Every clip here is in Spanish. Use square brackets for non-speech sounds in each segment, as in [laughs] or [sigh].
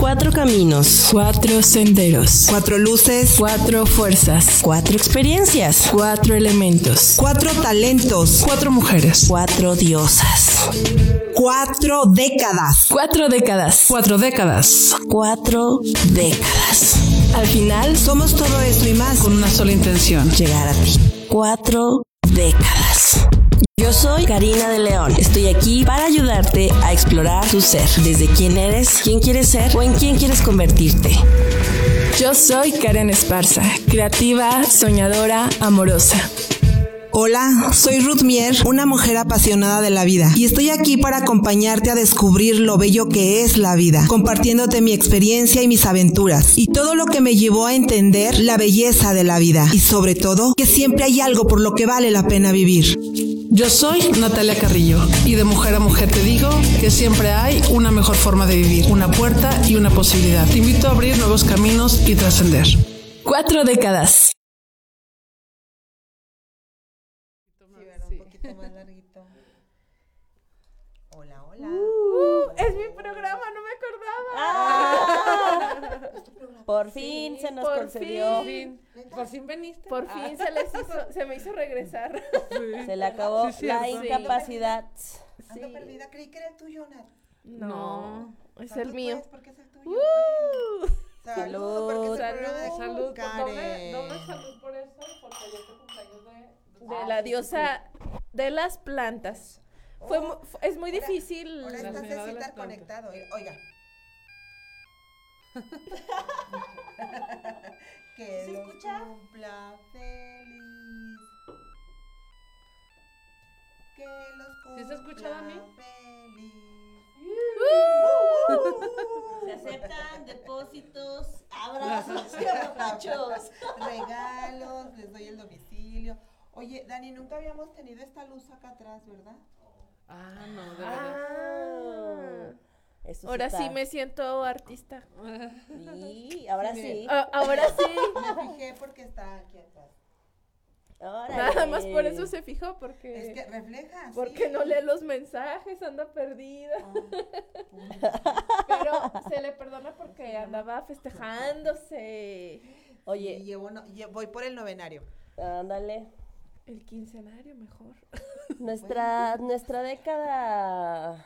Cuatro caminos. Cuatro senderos. Cuatro luces. Cuatro fuerzas. Cuatro experiencias. Cuatro elementos. Cuatro talentos. Cuatro mujeres. Cuatro diosas. Cuatro décadas. Cuatro décadas. Cuatro décadas. Cuatro décadas. Al final, Somos todo esto y más. con una sola intención. Llegar a ti. Cuatro décadas. Yo soy Karina de León. Estoy aquí para ayudarte a explorar tu ser. Desde quién eres, quién quieres ser o en quién quieres convertirte. Yo soy Karen Esparza, creativa, soñadora, amorosa. Hola, soy Ruth Mier, una mujer apasionada de la vida, y estoy aquí para acompañarte a descubrir lo bello que es la vida, compartiéndote mi experiencia y mis aventuras, y todo lo que me llevó a entender la belleza de la vida, y sobre todo, que siempre hay algo por lo que vale la pena vivir. Yo soy Natalia Carrillo y de mujer a mujer te digo que siempre hay una mejor forma de vivir, una puerta y una posibilidad. Te invito a abrir nuevos caminos y trascender. Cuatro décadas. un poquito más larguito. Hola, hola. Uh, es mi programa, no me acordaba. Por fin se nos por concedió. fin. Por fin veniste. Por fin se les hizo, se me hizo regresar. Se le acabó Sí, la incapacidad. Ando perdida, creí que era el tuyo, Nat. No, es Salud, el mío. pues, porque es el tuyo. Uh, Salud, porque es el Salud. de Salud. Karen. salud por eso, porque yo te cumpleaños de... de la diosa de las plantas. Fue, mu- fu- es muy Ahora- difícil. Ahora La está señora de plantas. conectado. Oiga. [laughs] que ¿Se los escucha? cumpla feliz. Que los cumpla ¿Sí se escucha, Dani? feliz. Se aceptan depósitos, abrazos apapachos. [laughs] Regalos, les doy el domicilio. Oye, Dani, nunca habíamos tenido esta luz acá atrás, ¿verdad? Ah, no, de verdad. Ah. Eso Ahora sí me siento artista. Sí, ahora sí. Ah, ahora sí. [laughs] Me fijé porque está aquí atrás. Nada Órale. más por eso se fijó, porque. Es que refleja. Porque sí. no lee los mensajes, anda perdida. Ah, [laughs] Pero se le perdona porque andaba festejándose. Oye, Sí, llevo no- voy por el novenario. ándale. El quincenario mejor. [laughs] Nuestra, nuestra década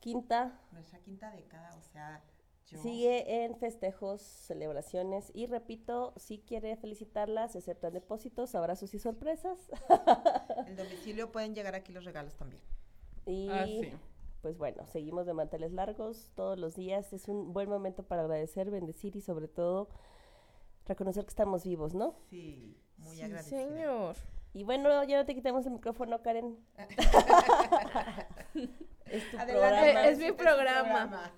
quinta Nuestra quinta década, o sea, yo. sigue en festejos, celebraciones y repito, si quiere felicitarlas, se aceptan depósitos, abrazos y sorpresas. El domicilio pueden llegar aquí los regalos también. Y Ah, sí. pues bueno, seguimos de manteles largos todos los días. Es un buen momento para agradecer, bendecir y sobre todo reconocer que estamos vivos, ¿no? Sí, muy sí, agradecida. señor. Y bueno, ya no te quitamos el micrófono, Karen. [laughs] es tu Adelante, programa. Es mi programa.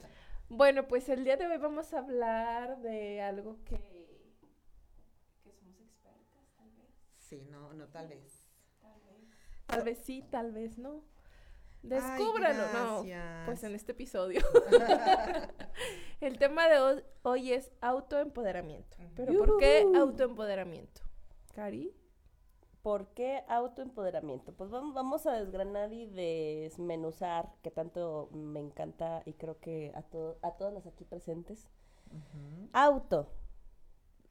Bueno, pues el día de hoy vamos a hablar de algo que, que somos expertas, tal vez. Sí, no, no, tal vez. Tal vez sí, tal vez no. Descúbralo, no. Pues en este episodio. [laughs] [laughs] el tema de ho- hoy es autoempoderamiento. Pero ¿por qué autoempoderamiento? Cari. ¿Por qué autoempoderamiento? Pues vam- vamos a desgranar y desmenuzar, que tanto me encanta y creo que a, to- a todas las aquí presentes. Auto.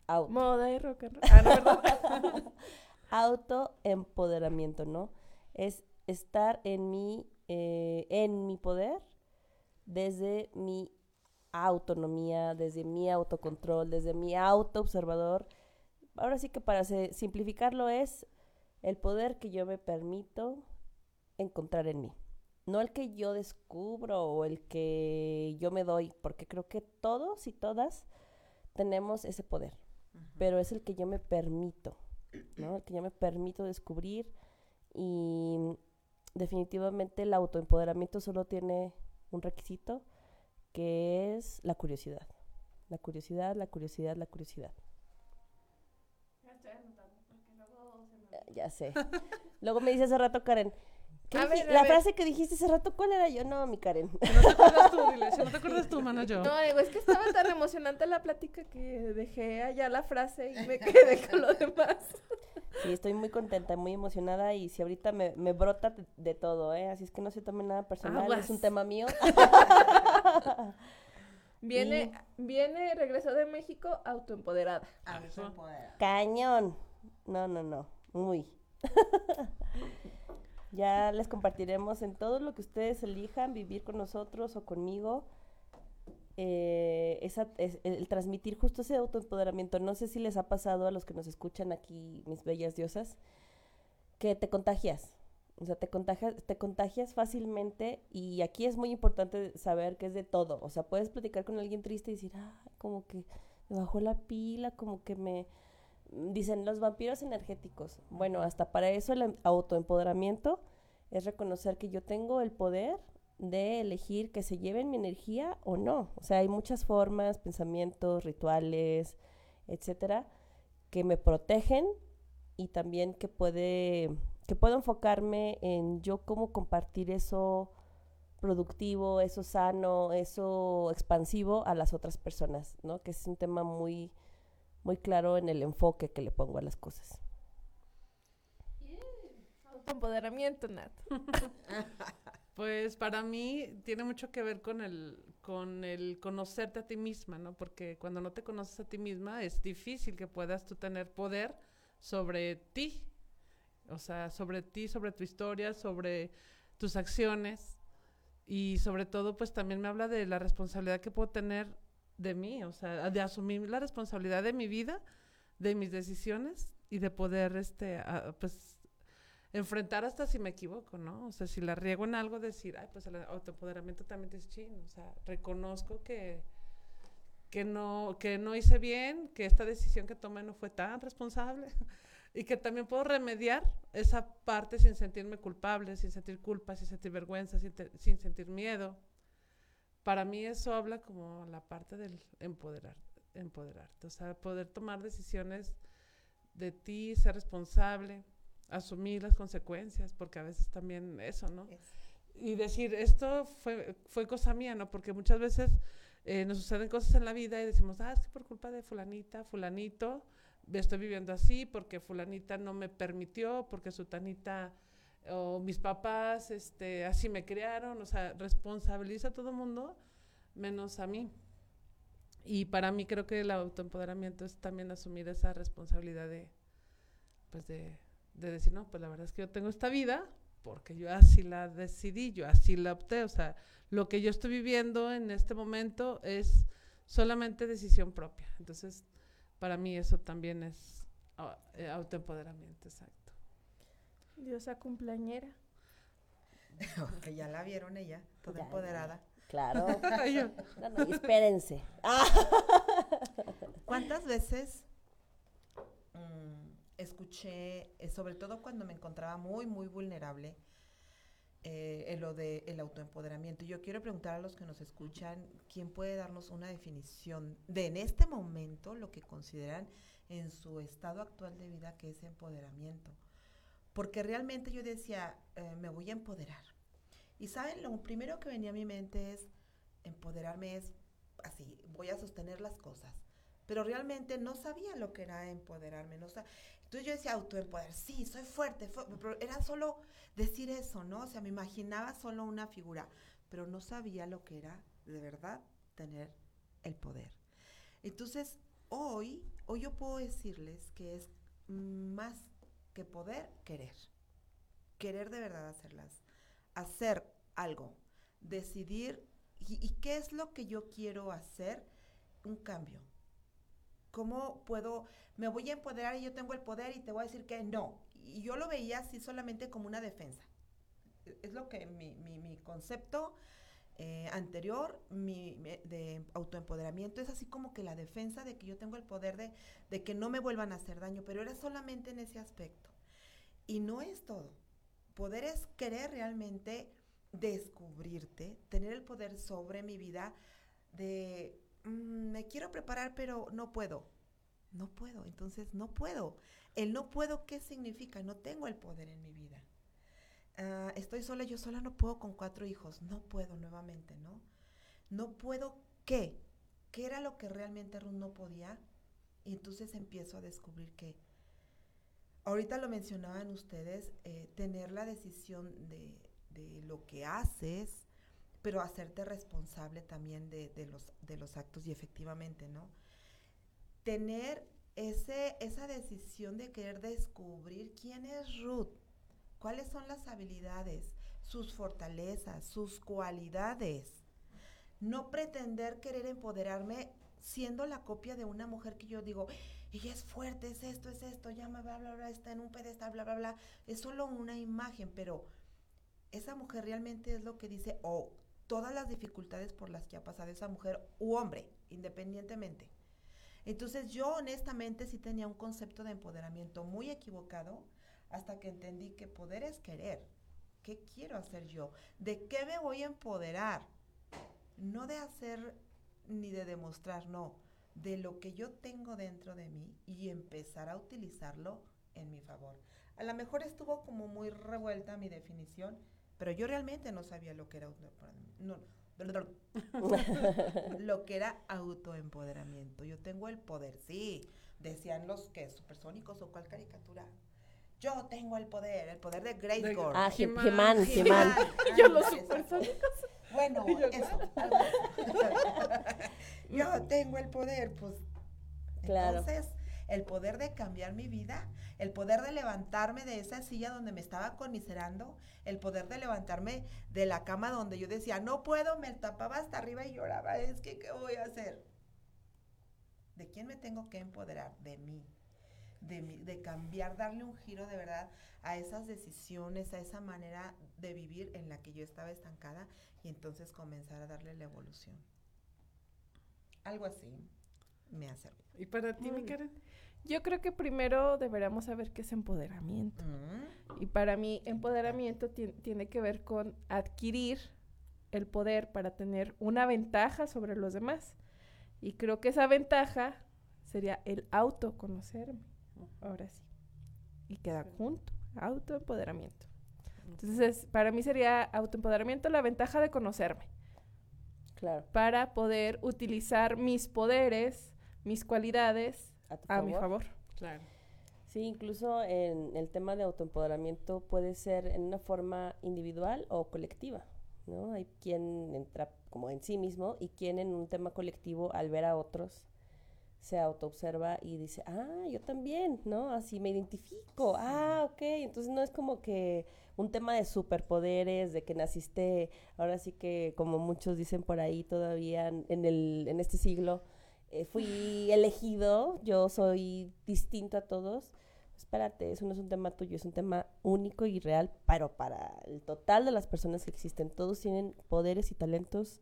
Auto. Moda y rock and roll. Ah. [laughs] Autoempoderamiento, ¿no? Es estar en mi, eh, en mi poder desde mi autonomía, desde mi autocontrol, desde mi autoobservador. Ahora sí que para simplificarlo es el poder que yo me permito encontrar en mí. No el que yo descubro o el que yo me doy, porque creo que todos y todas tenemos ese poder, pero es el que yo me permito, ¿no? El que yo me permito descubrir y definitivamente el autoempoderamiento solo tiene un requisito que es la curiosidad. La curiosidad, la curiosidad, la curiosidad. Ya sé. Luego me dice hace rato Karen. ¿qué A dij- ver, a la ver. frase que dijiste hace rato, ¿cuál era yo? No, mi Karen. Si no te acuerdas tú, dile. Si no te acuerdas tú, mana, yo. No, digo, es que estaba tan emocionante la plática que dejé allá la frase y me [laughs] quedé con lo demás. Sí, estoy muy contenta, muy emocionada y si ahorita me, me brota de, de todo, ¿eh? Así es que no se tome nada personal, Aguas. es un tema mío. [laughs] Viene, viene, regresó de México autoempoderada. Autoempoderada. Cañón. No, no, no. Muy. [laughs] ya les compartiremos en todo lo que ustedes elijan vivir con nosotros o conmigo. eh, esa, es- el transmitir justo ese autoempoderamiento. No sé si les ha pasado a los que nos escuchan aquí, mis bellas diosas, que te contagias. O sea, te contagias, te contagias fácilmente y aquí es muy importante saber que es de todo. O sea, puedes platicar con alguien triste y decir, ah, como que me bajó la pila, como que me... Dicen los vampiros energéticos. Bueno, hasta para eso el em- autoempoderamiento es reconocer que yo tengo el poder de elegir que se lleven mi energía o no. O sea, hay muchas formas, pensamientos, rituales, etcétera, que me protegen y también que puede que puedo enfocarme en yo cómo compartir eso productivo, eso sano, eso expansivo a las otras personas, ¿no? Que es un tema muy muy claro en el enfoque que le pongo a las cosas. Autoempoderamiento, Nat. [laughs] Pues para mí tiene mucho que ver con el, con el conocerte a ti misma, ¿no? Porque cuando no te conoces a ti misma es difícil que puedas tú tener poder sobre ti. O sea, sobre ti, sobre tu historia, sobre tus acciones. Y sobre todo, pues también me habla de la responsabilidad que puedo tener de mí, o sea, de asumir la responsabilidad de mi vida, de mis decisiones y de poder, este, pues, enfrentar hasta si me equivoco, ¿no? O sea, si la riego en algo, decir, ay, pues el autoempoderamiento también es chino, o sea, reconozco que, que, no, que no hice bien, que esta decisión que tomé no fue tan responsable [laughs] y que también puedo remediar esa parte sin sentirme culpable, sin sentir culpa, sin sentir vergüenza, sin, te- sin sentir miedo. Para mí eso habla como la parte del empoderar, empoderarte, o sea, poder tomar decisiones de ti, ser responsable, asumir las consecuencias, porque a veces también eso, ¿no? Y decir, esto fue, fue cosa mía, ¿no? Porque muchas veces eh, nos suceden cosas en la vida y decimos, ah, es que por culpa de fulanita, fulanito, estoy viviendo así, porque fulanita no me permitió, porque sutanita o mis papás este, así me criaron, o sea, responsabiliza a todo el mundo menos a mí. Y para mí creo que el autoempoderamiento es también asumir esa responsabilidad de, pues de, de decir, no, pues la verdad es que yo tengo esta vida porque yo así la decidí, yo así la opté, o sea, lo que yo estoy viviendo en este momento es solamente decisión propia. Entonces, para mí eso también es ah, eh, autoempoderamiento, exacto. Diosa cumpleañera. [laughs] que ya la vieron ella, toda Ya, ya. empoderada. Claro. [laughs] No, no, espérense. Ah, [laughs] ¿Cuántas veces mm, escuché, eh, sobre todo cuando me encontraba muy, muy vulnerable, eh, en lo del el autoempoderamiento? Y Yo quiero preguntar a los que nos escuchan, ¿quién puede darnos una definición de en este momento lo que consideran en su estado actual de vida que es empoderamiento? Porque realmente yo decía, eh, me voy a empoderar. Y saben, lo primero que venía a mi mente es, empoderarme es así, voy a sostener las cosas. Pero realmente no sabía lo que era empoderarme. No sa- Entonces yo decía, autoempoderar, sí, soy fuerte, fu- pero era solo decir eso, ¿no? O sea, me imaginaba solo una figura, pero no sabía lo que era de verdad tener el poder. Entonces, hoy, hoy yo puedo decirles que es más que poder, querer. Querer de verdad hacerlas. Hacer algo. Decidir. ¿Y, qué es lo que yo quiero hacer? Un cambio. ¿Cómo puedo? Me voy a empoderar y yo tengo el poder y te voy a decir que no. Y yo lo veía así solamente como una defensa. Es lo que mi, mi concepto eh, anterior mi, de autoempoderamiento es así como que la defensa de que yo tengo el poder de, de que no me vuelvan a hacer daño, pero era solamente en ese aspecto. Y no es todo. Poder es querer realmente descubrirte, tener el poder sobre mi vida de "Mm, me quiero preparar pero no puedo. No puedo, entonces no puedo. El no puedo, ¿qué significa? No tengo el poder en mi vida. Ah, estoy sola, yo sola no puedo con cuatro hijos. No puedo nuevamente, ¿no? No puedo, ¿qué? ¿Qué era lo que realmente Ruth no podía? Y entonces empiezo a descubrir que, ahorita lo mencionaban ustedes, eh, tener la decisión de, de lo que haces, pero hacerte responsable también de, de los, de los actos y efectivamente, ¿no? Tener ese, esa decisión de querer descubrir quién es Ruth, cuáles son las habilidades, sus fortalezas, sus cualidades. No pretender querer empoderarme siendo la copia de una mujer que yo digo, ella es fuerte, es esto, es esto, llama, bla, bla, bla, está en un pedestal, bla, bla, bla. Es solo una imagen, pero esa mujer realmente es lo que dice, o todas las dificultades por las que ha pasado esa mujer u hombre, independientemente. Entonces yo honestamente sí tenía un concepto de empoderamiento muy equivocado hasta que entendí que poder es querer. ¿Qué quiero hacer yo? ¿De qué me voy a empoderar? No de hacer ni de demostrar, no, de lo que yo tengo dentro de mí y empezar a utilizarlo en mi favor. A lo mejor estuvo como muy revuelta mi definición, pero yo realmente no sabía lo que era no, lo que era autoempoderamiento. Yo tengo el poder, sí. Decían los que supersónicos o cuál caricatura. Yo tengo el poder, el poder de Grayskull. Ah, He-Man, He-Man. [laughs] Yo los supersónicos. Bueno, [laughs] eso. [laughs] Yo tengo el poder, pues. Claro. Entonces, el poder de cambiar mi vida, el poder de levantarme de esa silla donde me estaba conmiserando, el poder de levantarme de la cama donde yo decía, no puedo, me tapaba hasta arriba y lloraba, es que, ¿qué voy a hacer? ¿De quién me tengo que empoderar? De mí. De, mi- de cambiar, darle un giro de verdad a esas decisiones, a esa manera de vivir en la que yo estaba estancada y entonces comenzar a darle la evolución. Algo así me ha servido. ¿Y para ti, mi. Karen? Yo creo que primero deberíamos saber qué es empoderamiento. Mm. Y para mí, empoderamiento ti- tiene que ver con adquirir el poder para tener una ventaja sobre los demás. Y creo que esa ventaja sería el autoconocerme. Ahora sí. Y queda junto, autoempoderamiento. Entonces, para mí sería autoempoderamiento la ventaja de conocerme, Claro. para poder utilizar mis poderes, mis cualidades A, tu a mi favor. Claro. Sí, incluso en el tema de autoempoderamiento puede ser en una forma individual o colectiva, ¿no? Hay quien entra como en sí mismo y quien en un tema colectivo al ver a otros se autoobserva y dice, ah, yo también, ¿no? Así me identifico, ah, ok, entonces no es como que un tema de superpoderes, de que naciste, ahora sí que como muchos dicen por ahí todavía en, el, en este siglo, eh, fui [sighs] elegido, yo soy distinto a todos. Espérate, eso no es un tema tuyo, es un tema único y real, pero para el total de las personas que existen, todos tienen poderes y talentos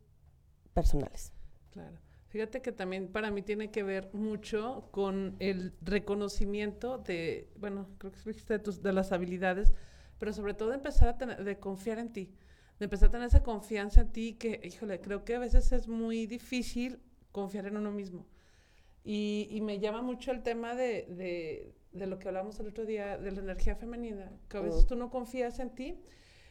personales. Claro. Fíjate que también para mí tiene que ver mucho con el reconocimiento de, bueno, creo que dijiste de, tus, de las habilidades, pero sobre todo de empezar a tener, de confiar en ti, de empezar a tener esa confianza en ti que, híjole, creo que a veces es muy difícil confiar en uno mismo. Y, y me llama mucho el tema de, de, de, lo que hablamos el otro día, de la energía femenina, que a veces Mm. tú no confías en ti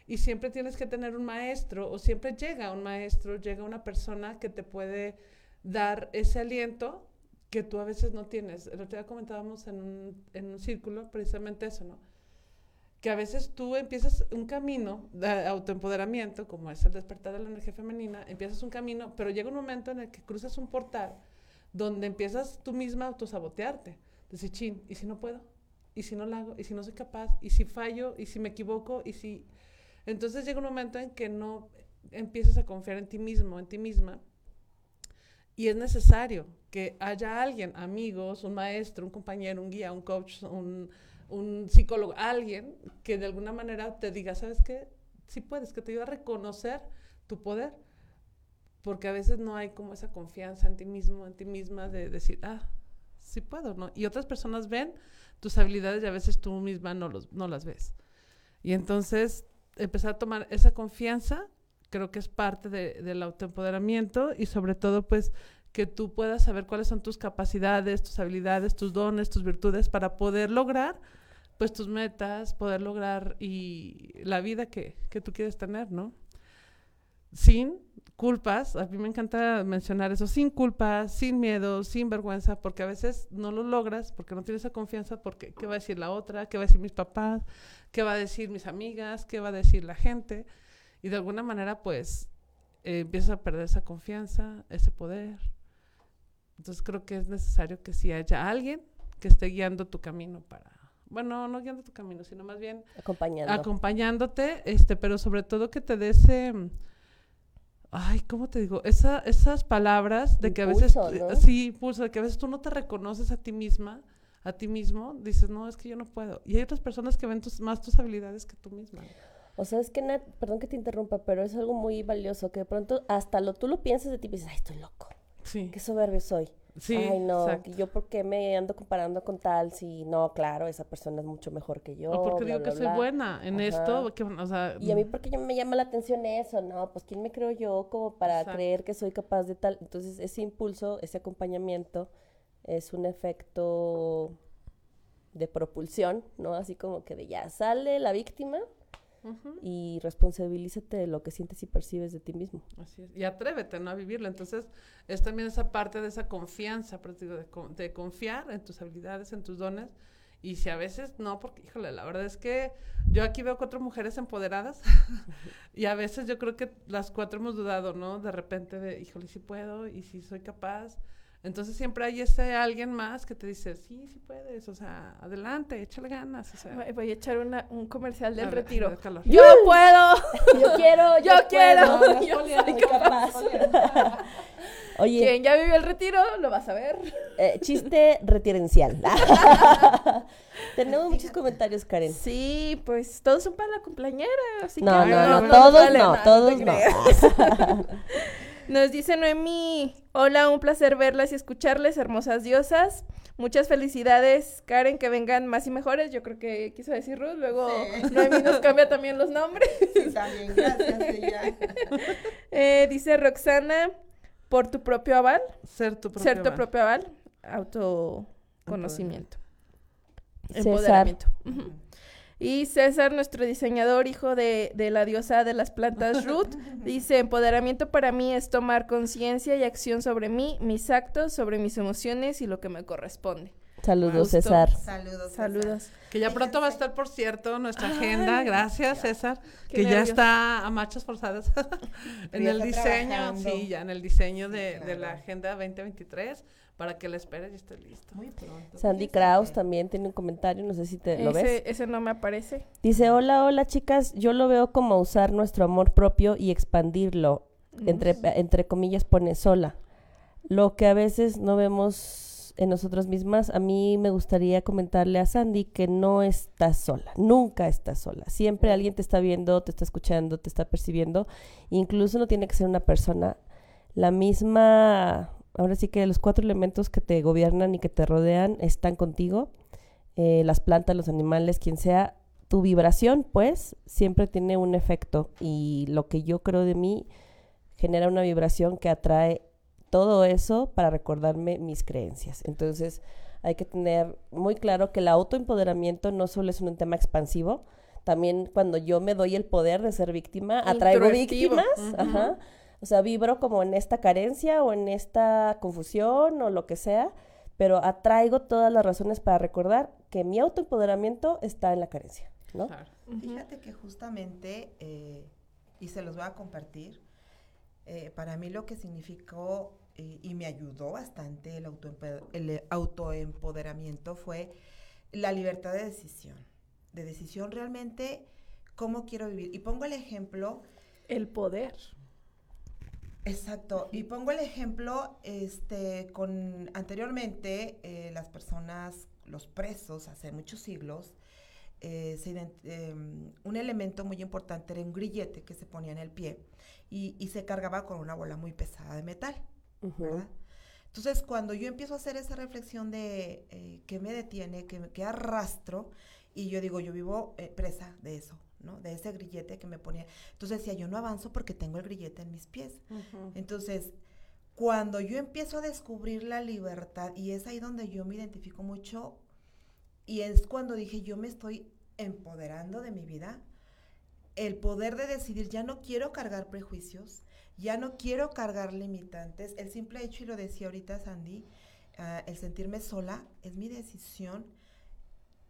y siempre tienes que tener un maestro o siempre llega un maestro, llega una persona que te puede dar ese aliento que tú a veces no tienes. El otro día comentábamos en un, en un círculo precisamente eso, ¿no? Que a veces tú empiezas un camino de autoempoderamiento, como es el despertar de la energía femenina, empiezas un camino, pero llega un momento en el que cruzas un portal donde empiezas tú misma a autosabotearte. Decir, chin, ¿y si no puedo? ¿Y si no lo hago? ¿Y si no soy capaz? ¿Y si fallo? ¿Y si me equivoco? ¿Y si...? Entonces llega un momento en que no empiezas a confiar en ti mismo, en ti misma, y es necesario que haya alguien, amigos, un maestro, un compañero, un guía, un coach, un, un psicólogo, alguien que de alguna manera te diga, ¿sabes qué? Sí puedes, que te ayude a reconocer tu poder, porque a veces no hay como esa confianza en ti mismo, en ti misma, de decir, ah, sí puedo, ¿no? Y otras personas ven tus habilidades y a veces tú misma no, los, no las ves. Y entonces empezar a tomar esa confianza creo que es parte de, del autoempoderamiento y sobre todo pues que tú puedas saber cuáles son tus capacidades, tus habilidades, tus dones, tus virtudes para poder lograr pues tus metas, poder lograr y la vida que, que tú quieres tener, ¿no? Sin culpas, a mí me encanta mencionar eso, sin culpas, sin miedo, sin vergüenza, porque a veces no lo logras, porque no tienes esa confianza, porque qué va a decir la otra, qué va a decir mis papás, qué va a decir mis amigas, qué va a decir la gente, y de alguna manera pues eh, empiezas a perder esa confianza, ese poder. Entonces creo que es necesario que si haya alguien que esté guiando tu camino para, bueno, no guiando tu camino, sino más bien Acompañando. acompañándote, este, pero sobre todo que te dé ese, mm, ay, ¿cómo te digo? Esa, esas palabras de que a veces, ¿no? sí, impulso, de que a veces tú no te reconoces a ti misma, a ti mismo, dices, no, es que yo no puedo. Y hay otras personas que ven tus, más tus habilidades que tú misma. O sea, es que, Nat, perdón que te interrumpa, pero es algo muy valioso, que de pronto hasta lo, tú lo piensas de ti y dices, ay, estoy loco, Sí, qué soberbio soy. sí, ay, no, exacto. yo por qué me ando comparando con tal si, no, claro, esa persona es mucho mejor que yo. o porque bla, digo bla, que soy buena en Ajá. esto, o sea, Y a mí porque me llama la atención eso, no, pues quién me creo yo como para Exacto. creer que soy capaz de tal. Entonces ese impulso, ese acompañamiento es un efecto de propulsión, ¿no? Así como que de ya sale la víctima ujú. y responsabilízate de lo que sientes y percibes de ti mismo. Así es. Y atrévete, ¿no? A vivirlo. Entonces, es también esa parte de esa confianza, de, de confiar en tus habilidades, en tus dones. Y si a veces no, porque, híjole, la verdad es que yo aquí veo cuatro mujeres empoderadas [laughs] y a veces yo creo que las cuatro hemos dudado, ¿no? De repente de, híjole, si puedo y si soy capaz. Entonces siempre hay ese alguien más que te dice, sí, sí puedes, o sea, adelante, échale ganas, o sea. Voy- a echar una- un comercial del ver, retiro. calor. ¡Yo puedo! [laughs] Yo quiero, [laughs] Yo quiero, puedo, [laughs] yo soy capaz. Oye, Quien ya vivió el retiro lo vas a ver. eh, chiste retirencial. Tenemos muchos comentarios, Karen. Sí, pues todos son para la cumpleañera. Así No, que no, no, no, todos no, todos no. Nos dice Noemí, hola, un placer verlas y escucharles, hermosas diosas. Muchas felicidades, Karen, que vengan más y mejores. Yo creo que quiso decir Ruth, luego [laughs] Noemí nos cambia también los nombres. Sí, también, gracias, ella. [laughs] Eh, dice Roxana, por tu propio aval, Ser tu propio ser tu aval. propio aval, autoconocimiento, César. empoderamiento. Y César, nuestro diseñador, hijo de, de la diosa de las plantas [laughs] Ruth, dice, empoderamiento para mí es tomar conciencia y acción sobre mí, mis actos, sobre mis emociones y lo que me corresponde. Saludos. César. Saludos. Saludos. Que ya pronto va a estar, por cierto, nuestra agenda. Gracias, César. qué Que ya está a marchas forzadas [laughs] en el diseño. trabajando. Sí, ya en el didiseño de, la agenda 2023 para que la esperes y esté listo. Muy pronto. Sandy Kraus también tiene un comentario, no sé si te lo ves. Ese, no me aparece. Dice, hola, hola chicas, yo lo veo como usar nuestro amor propio y expandirlo. Entre, entre comillas pone sola. Lo que a veces no vemos en nosotras mismas, a mí me gustaría comentarle a Sandy que no estás sola, nunca estás sola. Siempre alguien te está viendo, te está escuchando, te está percibiendo. Incluso no tiene que ser una persona. La misma, ahora sí que los cuatro elementos que te gobiernan y que te rodean están contigo. Eh, las plantas, los animales, quien sea, tu vibración, pues, siempre tiene un efecto. Y lo que yo creo de mí genera una vibración que atrae todo eso para recordarme mis creencias. Entonces, hay que tener muy claro que el autoempoderamiento no solo es un tema expansivo, también cuando yo me doy el poder de ser víctima, atraigo víctimas, ajá. O sea, vibro como en esta carencia o en esta confusión o lo que sea, pero atraigo todas las razones para recordar que mi autoempoderamiento está en la carencia, ¿no? Claro. Fíjate que justamente, eh, y se los voy a compartir, eh, para mí lo que significó eh, y me ayudó bastante el, el autoempoderamiento fue la libertad de decisión. De decisión realmente, cómo quiero vivir. Y pongo el ejemplo El poder. Exacto, y pongo el ejemplo, este, con anteriormente eh, las personas, los presos, hace muchos siglos, eh, se em, un elemento muy importante era un grillete que se ponía en el pie y, y se cargaba con una bola muy pesada de metal. ¿verdad? Entonces, cuando yo empiezo a hacer esa reflexión de eh, qué me detiene, qué, qué arrastro, y yo digo, yo vivo eh, presa de eso, ¿no? De ese grillete que me ponía. Entonces decía, yo no avanzo porque tengo el grillete en mis pies. Entonces, cuando yo empiezo a descubrir la libertad, y es ahí donde yo me identifico mucho, y es cuando dije, yo me estoy empoderando de mi vida, el poder de decidir, ya no quiero cargar prejuicios, ya no quiero cargar limitantes, el simple hecho, y lo decía ahorita Sandy, ah, el sentirme sola es mi decisión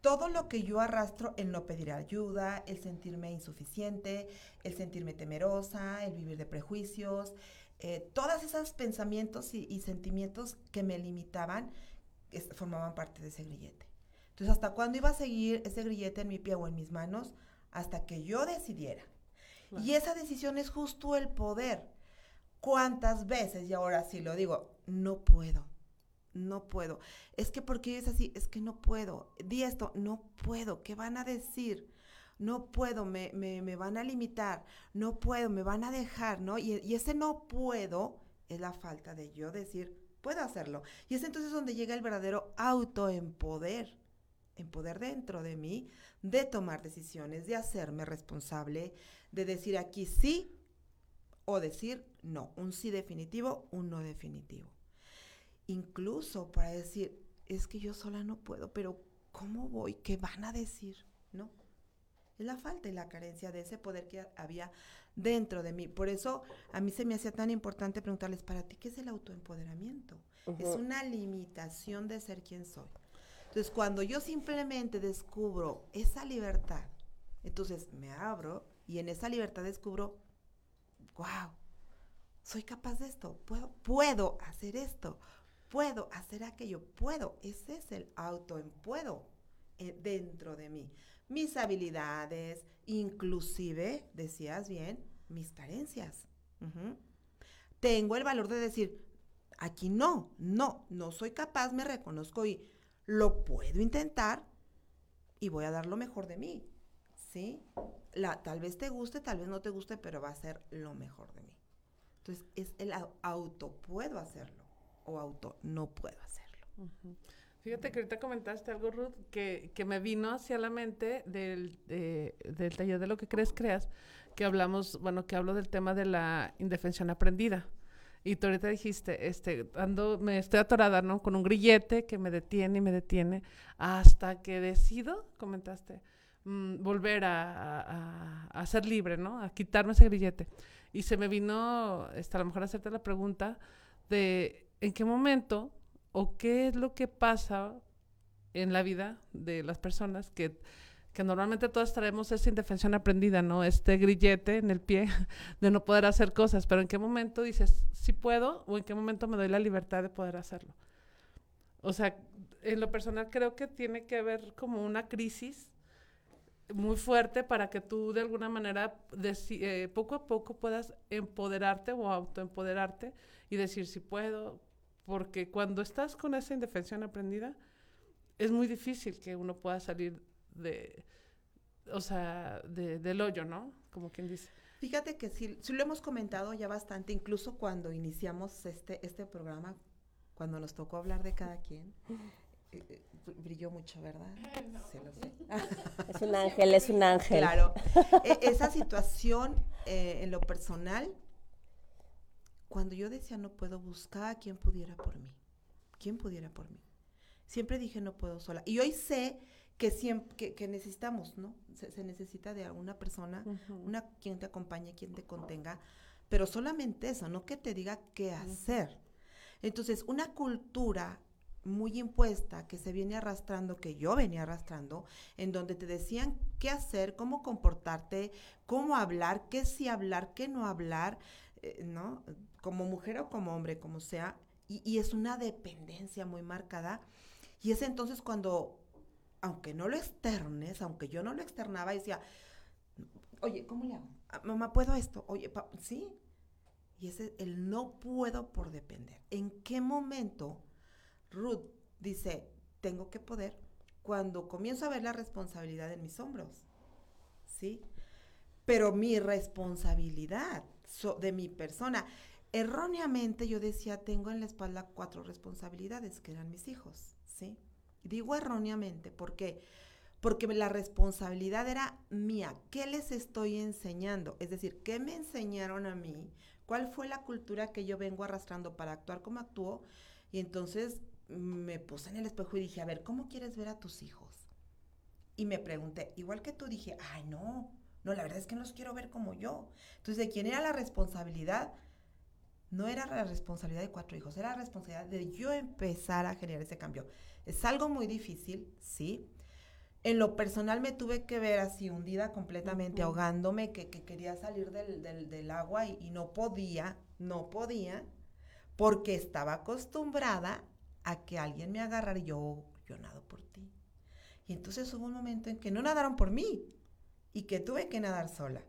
todo lo que yo arrastro, el no pedir ayuda, el sentirme insuficiente, el sentirme temerosa, el vivir de prejuicios, eh, todos esos pensamientos y, y, sentimientos que me limitaban formaban parte de ese grillete. Entonces, ¿hasta cuándo iba a seguir ese grillete en mi pie o en mis manos? Hasta que yo decidiera. Y esa decisión es justo el poder. ¿Cuántas veces, y ahora sí lo digo, no puedo? No puedo. Es que porque es así, es que no puedo. Di esto, no puedo. ¿Qué van a decir? No puedo, me, me, me van a limitar. No puedo, me van a dejar, ¿no? Y, y ese no puedo es la falta de yo decir, puedo hacerlo. Y es entonces donde llega el verdadero autoempoder en poder dentro de mí de tomar decisiones, de hacerme responsable, de decir aquí sí o decir no, un sí definitivo, un no definitivo. Incluso para decir, es que yo sola no puedo, pero ¿cómo voy? ¿Qué van a decir? ¿No? Es la falta y la carencia de ese poder que había dentro de mí. Por eso a mí se me hacía tan importante preguntarles, para ti, ¿qué es el autoempoderamiento? Es una limitación de ser quien soy. Entonces, cuando yo simplemente descubro esa libertad, entonces me abro y en esa libertad descubro, wow, soy capaz de esto, puedo, puedo hacer esto, puedo hacer aquello, puedo. Ese es el auto en puedo eh, dentro de mí. Mis habilidades, inclusive, decías bien, mis carencias. Tengo el valor de decir, aquí no, no, no soy capaz, me reconozco y lo puedo intentar y voy a dar lo mejor de mí, ¿sí? La, tal vez te guste, tal vez no te guste, pero va a ser lo mejor de mí. Entonces, es el auto, puedo hacerlo, o auto, no puedo hacerlo. Fíjate que ahorita comentaste algo, Ruth, que, que me vino hacia la mente del, del taller de lo que crees, creas, que hablamos, bueno, que hablo del tema de la indefensión aprendida. Y tú ahorita dijiste, este, ando, me estoy atorada, ¿no? Con un grillete que me detiene y me detiene hasta que decido, comentaste, mm, volver a, a, ser libre, ¿no? A quitarme ese grillete. Y se me vino, este, a lo mejor hacerte la pregunta de en qué momento o qué es lo que pasa en la vida de las personas que que normalmente todos traemos esa indefensión aprendida, ¿no? Este grillete en el pie [laughs] de no poder hacer cosas, pero ¿en qué momento dices, sí puedo o en qué momento me doy la libertad de poder hacerlo? O sea, en lo personal creo que tiene que haber como una crisis muy fuerte para que tú de alguna manera eh, poco a poco puedas empoderarte o autoempoderarte y decir si puedo, porque cuando estás con esa indefensión aprendida, es muy difícil que uno pueda salir de, o sea, de, del hoyo, ¿no? Como quien dice. Fíjate que sí, sí, lo hemos comentado ya bastante, incluso cuando iniciamos este, este programa, cuando nos tocó hablar de cada quien. Eh, eh, brilló mucho, ¿verdad? Sí, lo sé. [laughs] Es un ángel, es un ángel. Claro. [laughs] E, esa situación eh, en lo personal, cuando yo decía no puedo, buscar a quien pudiera por mí. ¿Quién pudiera por mí? Siempre dije no puedo sola. Y hoy sé que, siempre, que, necesitamos, ¿no? Se, necesita de alguna persona, una quien te acompañe, quien te contenga, pero solamente eso, no que te diga qué hacer. Entonces, una cultura muy impuesta que se viene arrastrando, que yo venía arrastrando, en donde te decían qué hacer, cómo comportarte, cómo hablar, qué sí hablar, qué no hablar, eh, ¿no? Como mujer o como hombre, como sea, y, es una dependencia muy marcada. Y es entonces cuando aunque no lo externes, aunque yo no lo externaba, decía, oye, ¿cómo le hago? Ah, mamá, ¿puedo esto? Oye, sí. Y ese el no puedo por depender. ¿En qué momento Ruth dice, tengo que poder? Cuando comienzo a ver la responsabilidad en mis hombros. ¿Sí? Pero mi responsabilidad de mi persona. Erróneamente yo decía, tengo en la espalda cuatro responsabilidades, que eran mis hijos. ¿Sí? Digo erróneamente, ¿por qué? Porque la responsabilidad era mía. ¿Qué les estoy enseñando? Es decir, ¿qué me enseñaron a mí? ¿Cuál fue la cultura que yo vengo arrastrando para actuar como actúo? Y entonces me puse en el espejo y dije, a ver, ¿cómo quieres ver a tus hijos? Y me pregunté, igual que tú, dije, ay, no, no, la verdad es que no los quiero ver como yo. Entonces, ¿de quién era la responsabilidad? No era la responsabilidad de cuatro hijos, era la responsabilidad de yo empezar a generar ese cambio. Es algo muy difícil, sí. en lo personal me tuve que ver así hundida completamente, ahogándome, que, que quería salir del, del- del agua y, y no podía, no podía, porque estaba acostumbrada a que alguien me agarrara y yo, yo nado por ti. Y entonces hubo un momento en que no nadaron por mí y que tuve que nadar sola.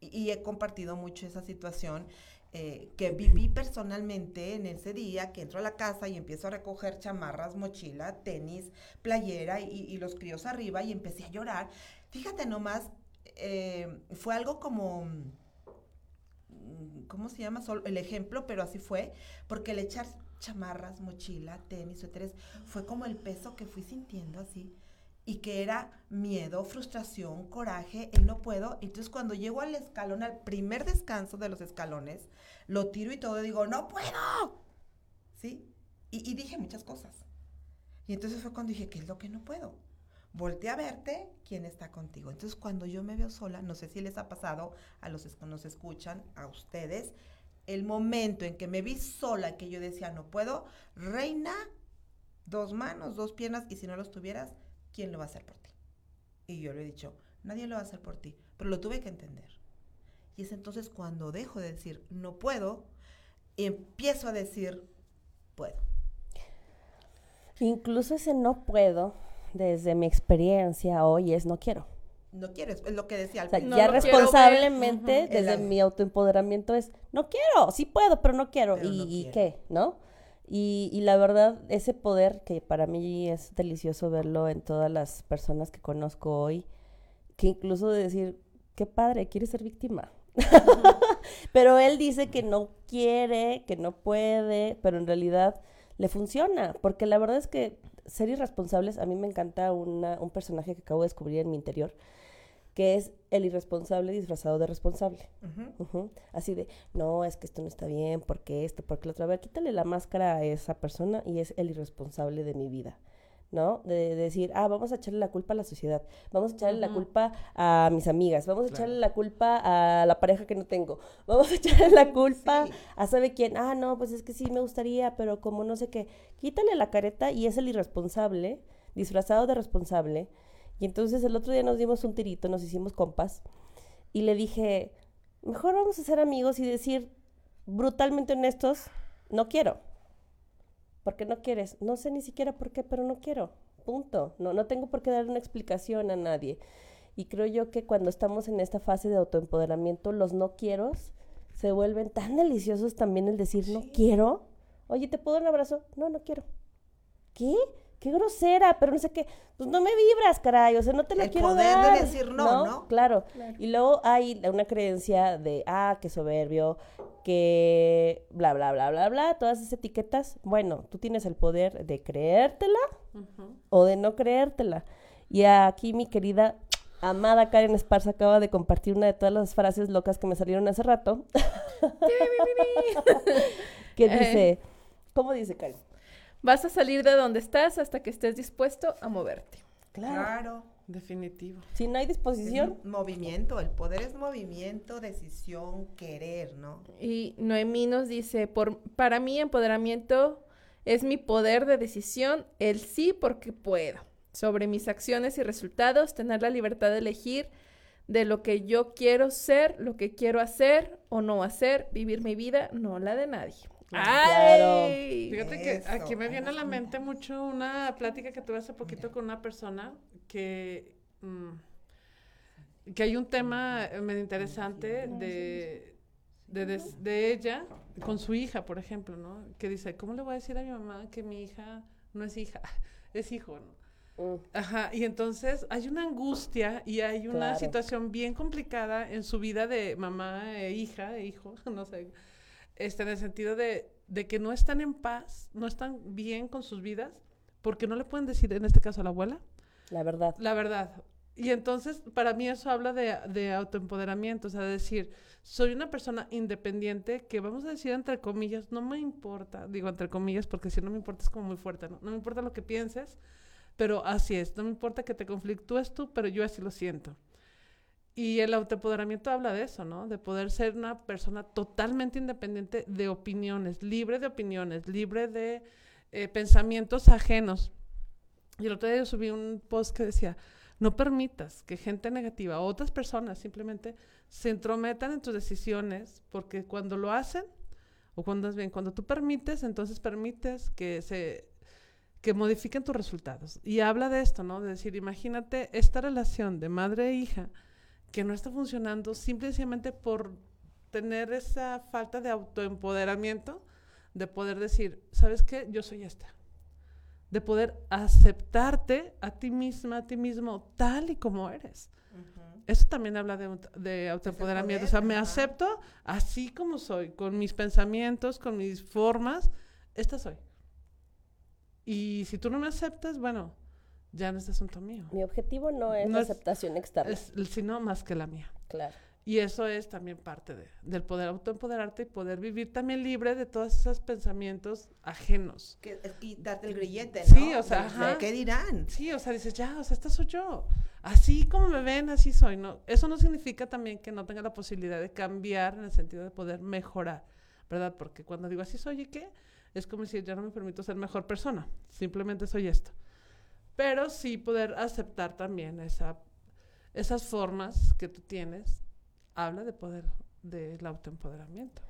Y, y he compartido mucho esa situación eh, que viví personalmente en ese día que entro a la casa y empiezo a recoger chamarras, mochila, tenis, playera y, los críos arriba y empecé a llorar. Fíjate nomás, eh, fue algo como, mm, ¿cómo se llama? El ejemplo, pero así fue, porque el echar chamarras, mochila, tenis, suéteres, fue como el peso que fui sintiendo así y que era miedo, frustración, coraje, el no puedo. Entonces cuando llego al escalón, al primer descanso de los escalones, lo tiro y todo digo, no puedo. ¿Sí? Y, y dije muchas cosas. Y entonces fue cuando dije, ¿qué es lo que no puedo? Volté a verte quién está contigo. Entonces cuando yo me veo sola, no sé si les ha pasado a los que nos escuchan, a ustedes, el momento en que me vi sola, que yo decía, no puedo, reina, dos manos, dos piernas, y si no los tuvieras, ¿quién lo va a hacer por ti? Y yo le he dicho, nadie lo va a hacer por ti, pero lo tuve que entender. Y es entonces cuando dejo de decir, no puedo, y empiezo a decir, puedo. Incluso ese no puedo, desde mi experiencia hoy, es no quiero. No quieres, es lo que decía al O sea, principio. ya No quiero responsablemente, Ujú. [laughs] desde El- mi autoempoderamiento es, no quiero, sí puedo, pero no quiero. Pero ¿Y, no y quiero. qué? ¿No? Y, y la verdad, ese poder, que para mí es delicioso verlo en todas las personas que conozco hoy, que incluso de decir, qué padre, quiere ser víctima. [laughs] pero él dice que no quiere, que no puede, pero en realidad le funciona, porque la verdad es que ser irresponsables, a mí me encanta una- un personaje que acabo de descubrir en mi interior, que es el irresponsable disfrazado de responsable. Así de, no, es que esto no está bien, porque esto, porque lo otro. A ver, quítale la máscara a esa persona y es el irresponsable de mi vida, ¿no? De, de decir, ah, vamos a echarle la culpa a la sociedad, vamos a echarle la culpa a mis amigas, vamos a echarle la culpa a la pareja que no tengo, vamos a echarle la [laughs] culpa Sí. a sabe quién, ah, no, pues es que sí me gustaría, pero como no sé qué, quítale la careta y es el irresponsable, disfrazado de responsable. Y entonces el otro día nos dimos un tirito, nos hicimos compas y le dije, mejor vamos a ser amigos y decir brutalmente honestos, no quiero. Porque no quieres. No sé ni siquiera por qué, pero no quiero. Punto. No, no tengo por qué dar una explicación a nadie. Y creo yo que cuando estamos en esta fase de autoempoderamiento, los no quiero se vuelven tan deliciosos también el decir no quiero. Oye, ¿te puedo dar un abrazo? No, no quiero. ¿Qué? Qué grosera, pero no sé qué. Pues no me vibras, caray. O sea, no te la El quiero poder de decir no, ¿no? Claro. Claro. Y luego hay una creencia de, ah, que soberbio, que bla, bla, bla, bla, bla, todas esas etiquetas. Bueno, tú tienes el poder de creértela o de no creértela. Y aquí mi querida amada Karen Esparza acaba de compartir una de todas las frases locas que me salieron hace rato. [laughs] [laughs] que Eh. dice, ¿cómo dice Karen? Vas a salir de donde estás hasta que estés dispuesto a moverte. Claro. Definitivo. Si no hay disposición, movimiento, el poder es movimiento, decisión, querer, ¿no? Y Noemí nos dice, por, para mí empoderamiento es mi poder de decisión, el sí porque puedo. Sobre mis acciones y resultados, tener la libertad de elegir de lo que yo quiero ser, lo que quiero hacer o no hacer, vivir mi vida, no la de nadie. Claro. ¡Ay! Fíjate que Eso, aquí me viene a la mente mucho una plática que tuve hace poquito con una persona que, mm, que hay un tema medio interesante de, de, de ella con su hija, por ejemplo, ¿no? Que dice, ¿cómo le voy a decir a mi mamá que mi hija no es hija, [laughs] es hijo, ¿no? mm, Ajá, y entonces hay una angustia y hay una Claro. situación bien complicada en su vida de mamá e hija, e hijo, [laughs] no sé, este, en el sentido de, de que no están en paz, no están bien con sus vidas, porque no le pueden decir, en este caso a la abuela, la verdad. la verdad. Y entonces, para mí eso habla de, de autoempoderamiento, o sea, de decir, soy una persona independiente que vamos a decir entre comillas, no me importa, digo entre comillas porque si no me importa es como muy fuerte, ¿no? No me importa lo que pienses, pero así es, no me importa que te conflictúes tú, pero yo así lo siento. Y el autoempoderamiento habla de eso, ¿no? De poder ser una persona totalmente independiente de opiniones, libre de opiniones, libre de eh, pensamientos ajenos. Y el otro día yo subí un post que decía, no permitas que gente negativa o otras personas simplemente se entrometan en tus decisiones, porque cuando lo hacen, o cuando es bien, cuando tú permites, entonces permites que se que modifiquen tus resultados. Y habla de esto, ¿no? De decir, imagínate esta relación de madre e hija que no está funcionando simplemente por tener esa falta de autoempoderamiento, de poder decir, ¿sabes qué? Yo soy esta. De poder aceptarte a ti misma, a ti mismo, tal y como eres. Eso también habla de, de autoempoderamiento. O sea, me acepto así como soy, con mis pensamientos, con mis formas. Esta soy. Y si tú no me aceptas, bueno, ya no es asunto mío. Mi objetivo no es la aceptación externa. Es, sino más que la mía. Claro. Y eso es también parte de, del poder autoempoderarte y poder vivir también libre de todos esos pensamientos ajenos. Que, darte el grillete, ¿no? Sí, o sea, ajá. ¿Qué dirán? Sí, o sea, dices, ya, o sea, esta soy yo. Así como me ven, así soy. No, eso no significa también que no tenga la posibilidad de cambiar en el sentido de poder mejorar, ¿verdad? Porque cuando digo así soy y qué, es como si ya no me permito ser mejor persona. Simplemente soy esto. Pero sí poder aceptar también esa, esas formas que tú tienes habla de poder del autoempoderamiento.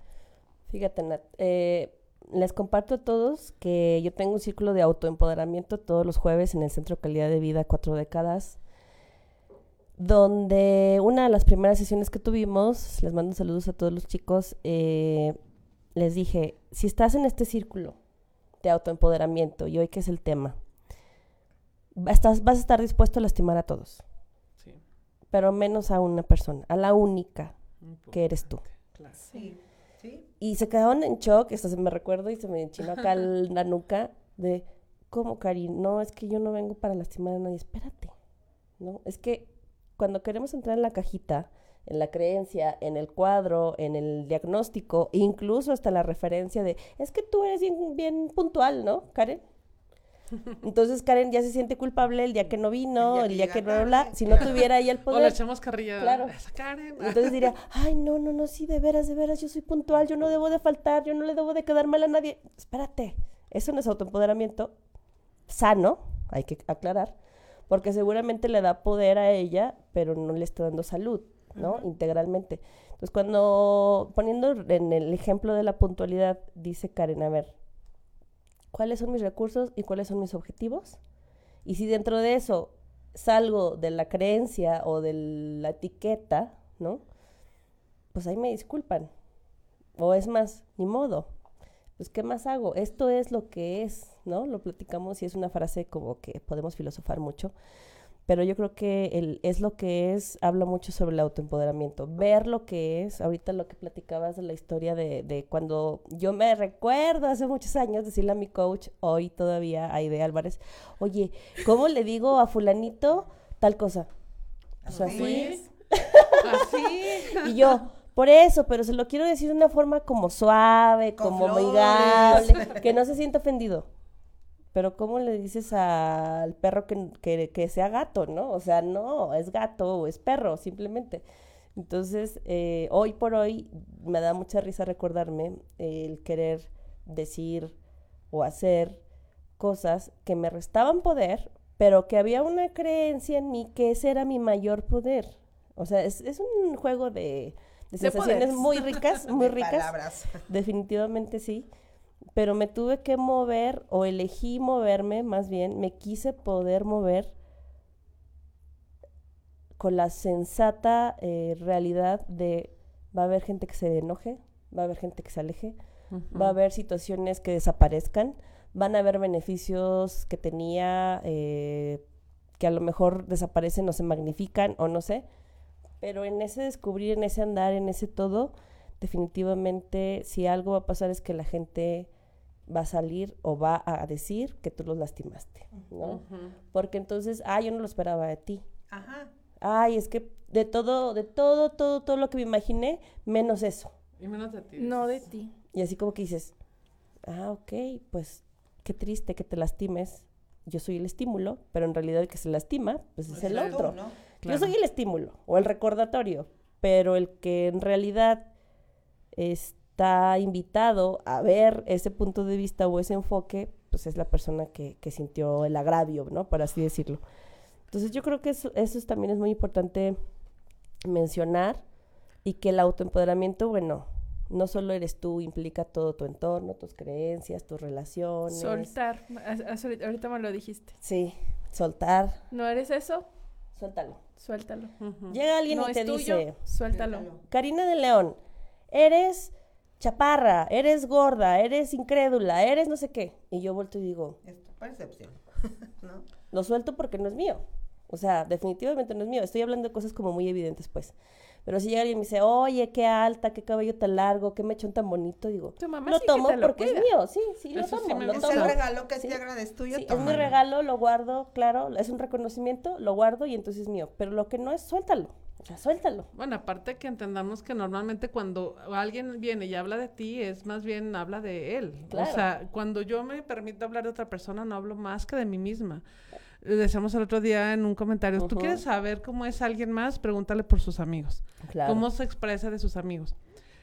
Fíjate, Nat, eh, les comparto a todos que yo tengo un círculo de autoempoderamiento todos los jueves en el Centro Calidad de Vida Cuatro Décadas, donde una de las primeras sesiones que tuvimos, les mando saludos a todos los chicos, eh, les dije, si estás en este círculo de autoempoderamiento, y hoy que es el tema, estás, vas a estar dispuesto a lastimar a todos pero menos a una persona, a la única que eres tú. Sí. ¿Sí? Y se quedaron en shock, esto se me recuerdo y se me enchinó acá la nuca de, ¿cómo, Cari? No, es que yo no vengo para lastimar a nadie, espérate, ¿no? Es que cuando queremos entrar en la cajita, en la creencia, en el cuadro, en el diagnóstico, incluso hasta la referencia de, es que tú eres bien, bien puntual, ¿no, Karen? Entonces Karen ya se siente culpable el día que no vino, el día que, no habla, si no [laughs] tuviera ahí el poder. O le echamos carrilla claro. Karen. Entonces diría, [laughs] ay, no, no, no, sí, de veras, de veras, yo soy puntual, yo no debo de faltar, yo no le debo de quedar mal a nadie. Espérate, eso no es autoempoderamiento sano, hay que aclarar, porque seguramente le da poder a ella, pero no le está dando salud, ¿no? Integralmente. Entonces, cuando, poniendo en el ejemplo de la puntualidad, dice Karen, a ver, cuáles son mis recursos y cuáles son mis objetivos. Y si dentro de eso salgo de la creencia o de la etiqueta, ¿no? Pues ahí me disculpan. O es más, ni modo. Pues, ¿qué más hago? Esto es lo que es, ¿no? Lo platicamos y es una frase como que podemos filosofar mucho pero yo creo que el, es lo que es, habla mucho sobre el autoempoderamiento, ver lo que es, ahorita lo que platicabas de la historia de, de cuando yo me recuerdo hace muchos años decirle a mi coach, hoy todavía a Ide Álvarez, oye, ¿cómo le digo a fulanito tal cosa? Así. Así. [laughs] y yo, por eso, pero se lo quiero decir de una forma como suave, como amigable, que no se sienta ofendido pero ¿cómo le dices al perro que, que, sea gato, no? O sea, no, es gato o es perro, simplemente. Entonces, eh, hoy por hoy me da mucha risa recordarme el querer decir o hacer cosas que me restaban poder, pero que había una creencia en mí que ese era mi mayor poder. O sea, es, es un juego de, de sensaciones muy ricas, [laughs] muy ricas. Definitivamente sí pero me tuve que mover o elegí moverme, más bien, me quise poder mover con la sensata eh, realidad de va a haber gente que se enoje, va a haber gente que se aleje, va a haber situaciones que desaparezcan, van a haber beneficios que tenía eh, que a lo mejor desaparecen o se magnifican o no sé, pero en ese descubrir, en ese andar, en ese todo, definitivamente si algo va a pasar es que la gente va a salir o va a decir que tú los lastimaste, ¿no? Porque entonces, ah, yo no lo esperaba de ti. Ajá. Ay, es que de todo, de todo, todo, todo lo que me imaginé, menos eso. Y menos de ti. No de ti. Y así como que dices, ah, ok, pues qué triste que te lastimes. Yo soy el estímulo, pero en realidad el que se lastima, pues es pues el otro. Yo soy el estímulo o el recordatorio, pero el que en realidad está invitado a ver ese punto de vista o ese enfoque, pues es la persona que, que sintió el agravio, ¿no? Por así decirlo. Entonces yo creo que eso, eso es- también es muy importante mencionar y que el autoempoderamiento, bueno, no solo eres tú, implica todo tu entorno, tus creencias, tus relaciones. Soltar. Ahorita me lo dijiste. Sí, soltar, ¿No eres eso? suéltalo. Suéltalo. Llega alguien no y es te tuyo, dice, suéltalo. Karina de León, eres chaparra, eres gorda, eres incrédula, eres no sé qué. Y yo vuelto y digo, Es tu percepción. [laughs] ¿No? lo suelto porque no es mío. O sea, definitivamente no es mío. Estoy hablando de cosas como muy evidentes, pues. Pero si llega alguien y me dice, oye, qué alta, qué cabello tan largo, qué mechón tan bonito, digo, Tu mamá lo sí que tomo te lo porque es mío, sí, sí, lo Eso sí tomo, me lo Es el tomo. regalo que Sí. te agradezco tuyo, Sí, es mi tómalo. regalo, lo guardo, claro, es un reconocimiento, lo guardo y entonces es mío. Pero lo que no es, suéltalo. O sea, suéltalo. Bueno, aparte que entendamos que normalmente cuando alguien viene y habla de ti, es más bien habla de él. Claro. O sea, cuando yo me permito hablar de otra persona, no hablo más que de mí misma. Eh, Decíamos el otro día en un comentario, ¿tú quieres saber cómo es alguien más? Pregúntale por sus amigos. Claro. ¿Cómo se expresa de sus amigos?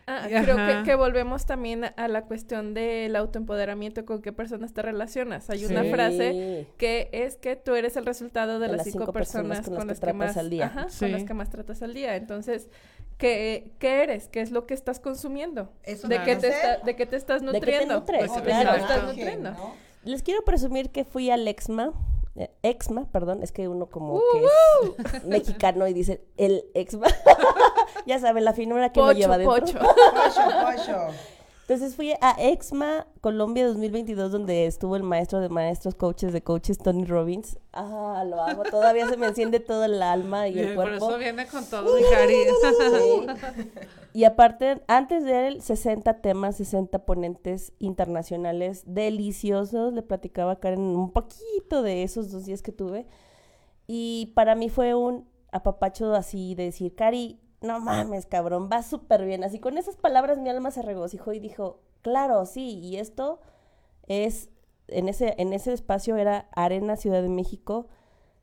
Ah, creo que, que volvemos también a, la cuestión del autoempoderamiento, con qué personas te relacionas. Hay una frase que es que tú eres el resultado de, las, cinco, personas, con las, que, tratas más al día. ajá, Sí. con las que más tratas al día. Entonces, ¿qué, qué eres? ¿Qué es lo que estás consumiendo? Eso ¿De, qué te está- ¿De qué te estás ¿De qué te nutriendo? nutres? De qué ¿De te Claro. te estás nutriendo? ¿no? Les quiero presumir que fui al Exma, eh, Exma, perdón, es que uno como que es mexicano y dice el Exma. [laughs] ya saben, la finura que Pocho, lleva dentro. pocho. Pollo. Entonces fui a Exma Colombia 2022 donde estuvo el maestro de maestros, coaches de coaches, Tony Robbins. Ah, lo amo, todavía se me enciende todo el alma y el Bien, por cuerpo. eso viene con todo mi cariño. [laughs] Sí. Y aparte, antes de él, 60 temas, 60 ponentes internacionales deliciosos. Le platicaba a Karen un poquito de esos dos días que tuve. Y para mí fue un apapacho así de decir, Cari, no mames, cabrón, va súper bien. Así con esas palabras mi alma se regocijó y dijo, claro, sí, y esto es, en ese, en ese espacio era Arena Ciudad de México,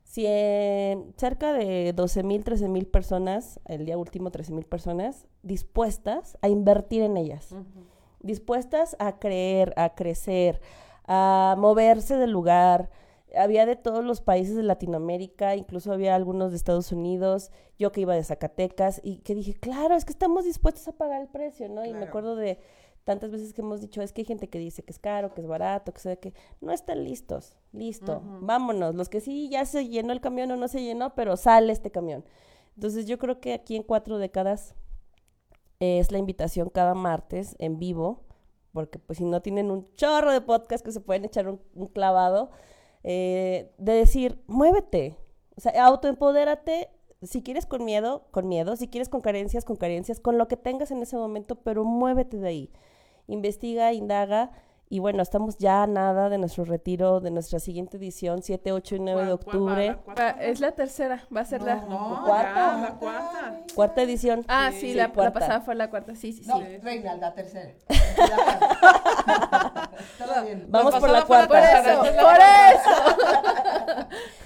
cien- cerca de 12 mil, 13 mil personas, el día último 13 mil personas, dispuestas a invertir en ellas, dispuestas a creer, a crecer, a moverse del lugar. Había de todos los países de Latinoamérica, incluso había algunos de Estados Unidos, yo que iba de Zacatecas y que dije, claro, es que estamos dispuestos a pagar el precio, ¿no? Y me acuerdo de tantas veces que hemos dicho, es que hay gente que dice que es caro, que es barato, que sea que no están listos, listo, vámonos, los que sí ya se llenó el camión o no se llenó, pero sale este camión. Entonces yo creo que aquí en cuatro décadas es la invitación cada martes en vivo, porque pues si no tienen un chorro de podcast que se pueden echar un, un clavado, eh, de decir, muévete, o sea, autoempodérate, si quieres con miedo, con miedo, si quieres con carencias, con carencias, con lo que tengas en ese momento, pero muévete de ahí, investiga, indaga. Y bueno, estamos ya a nada de nuestro retiro, de nuestra siguiente edición, 7, 8 y 9 de octubre. ¿La cuarta? Va, es la tercera, va a ser la... No, ¿Cuarta? ya, la cuarta. Cuarta edición. Ah, Sí, sí, sí, la, la pasada fue la cuarta, sí, sí, sí. Reina, la tercera. [laughs] Todo bien. Vamos por la Por cuarta. tercera. eso, por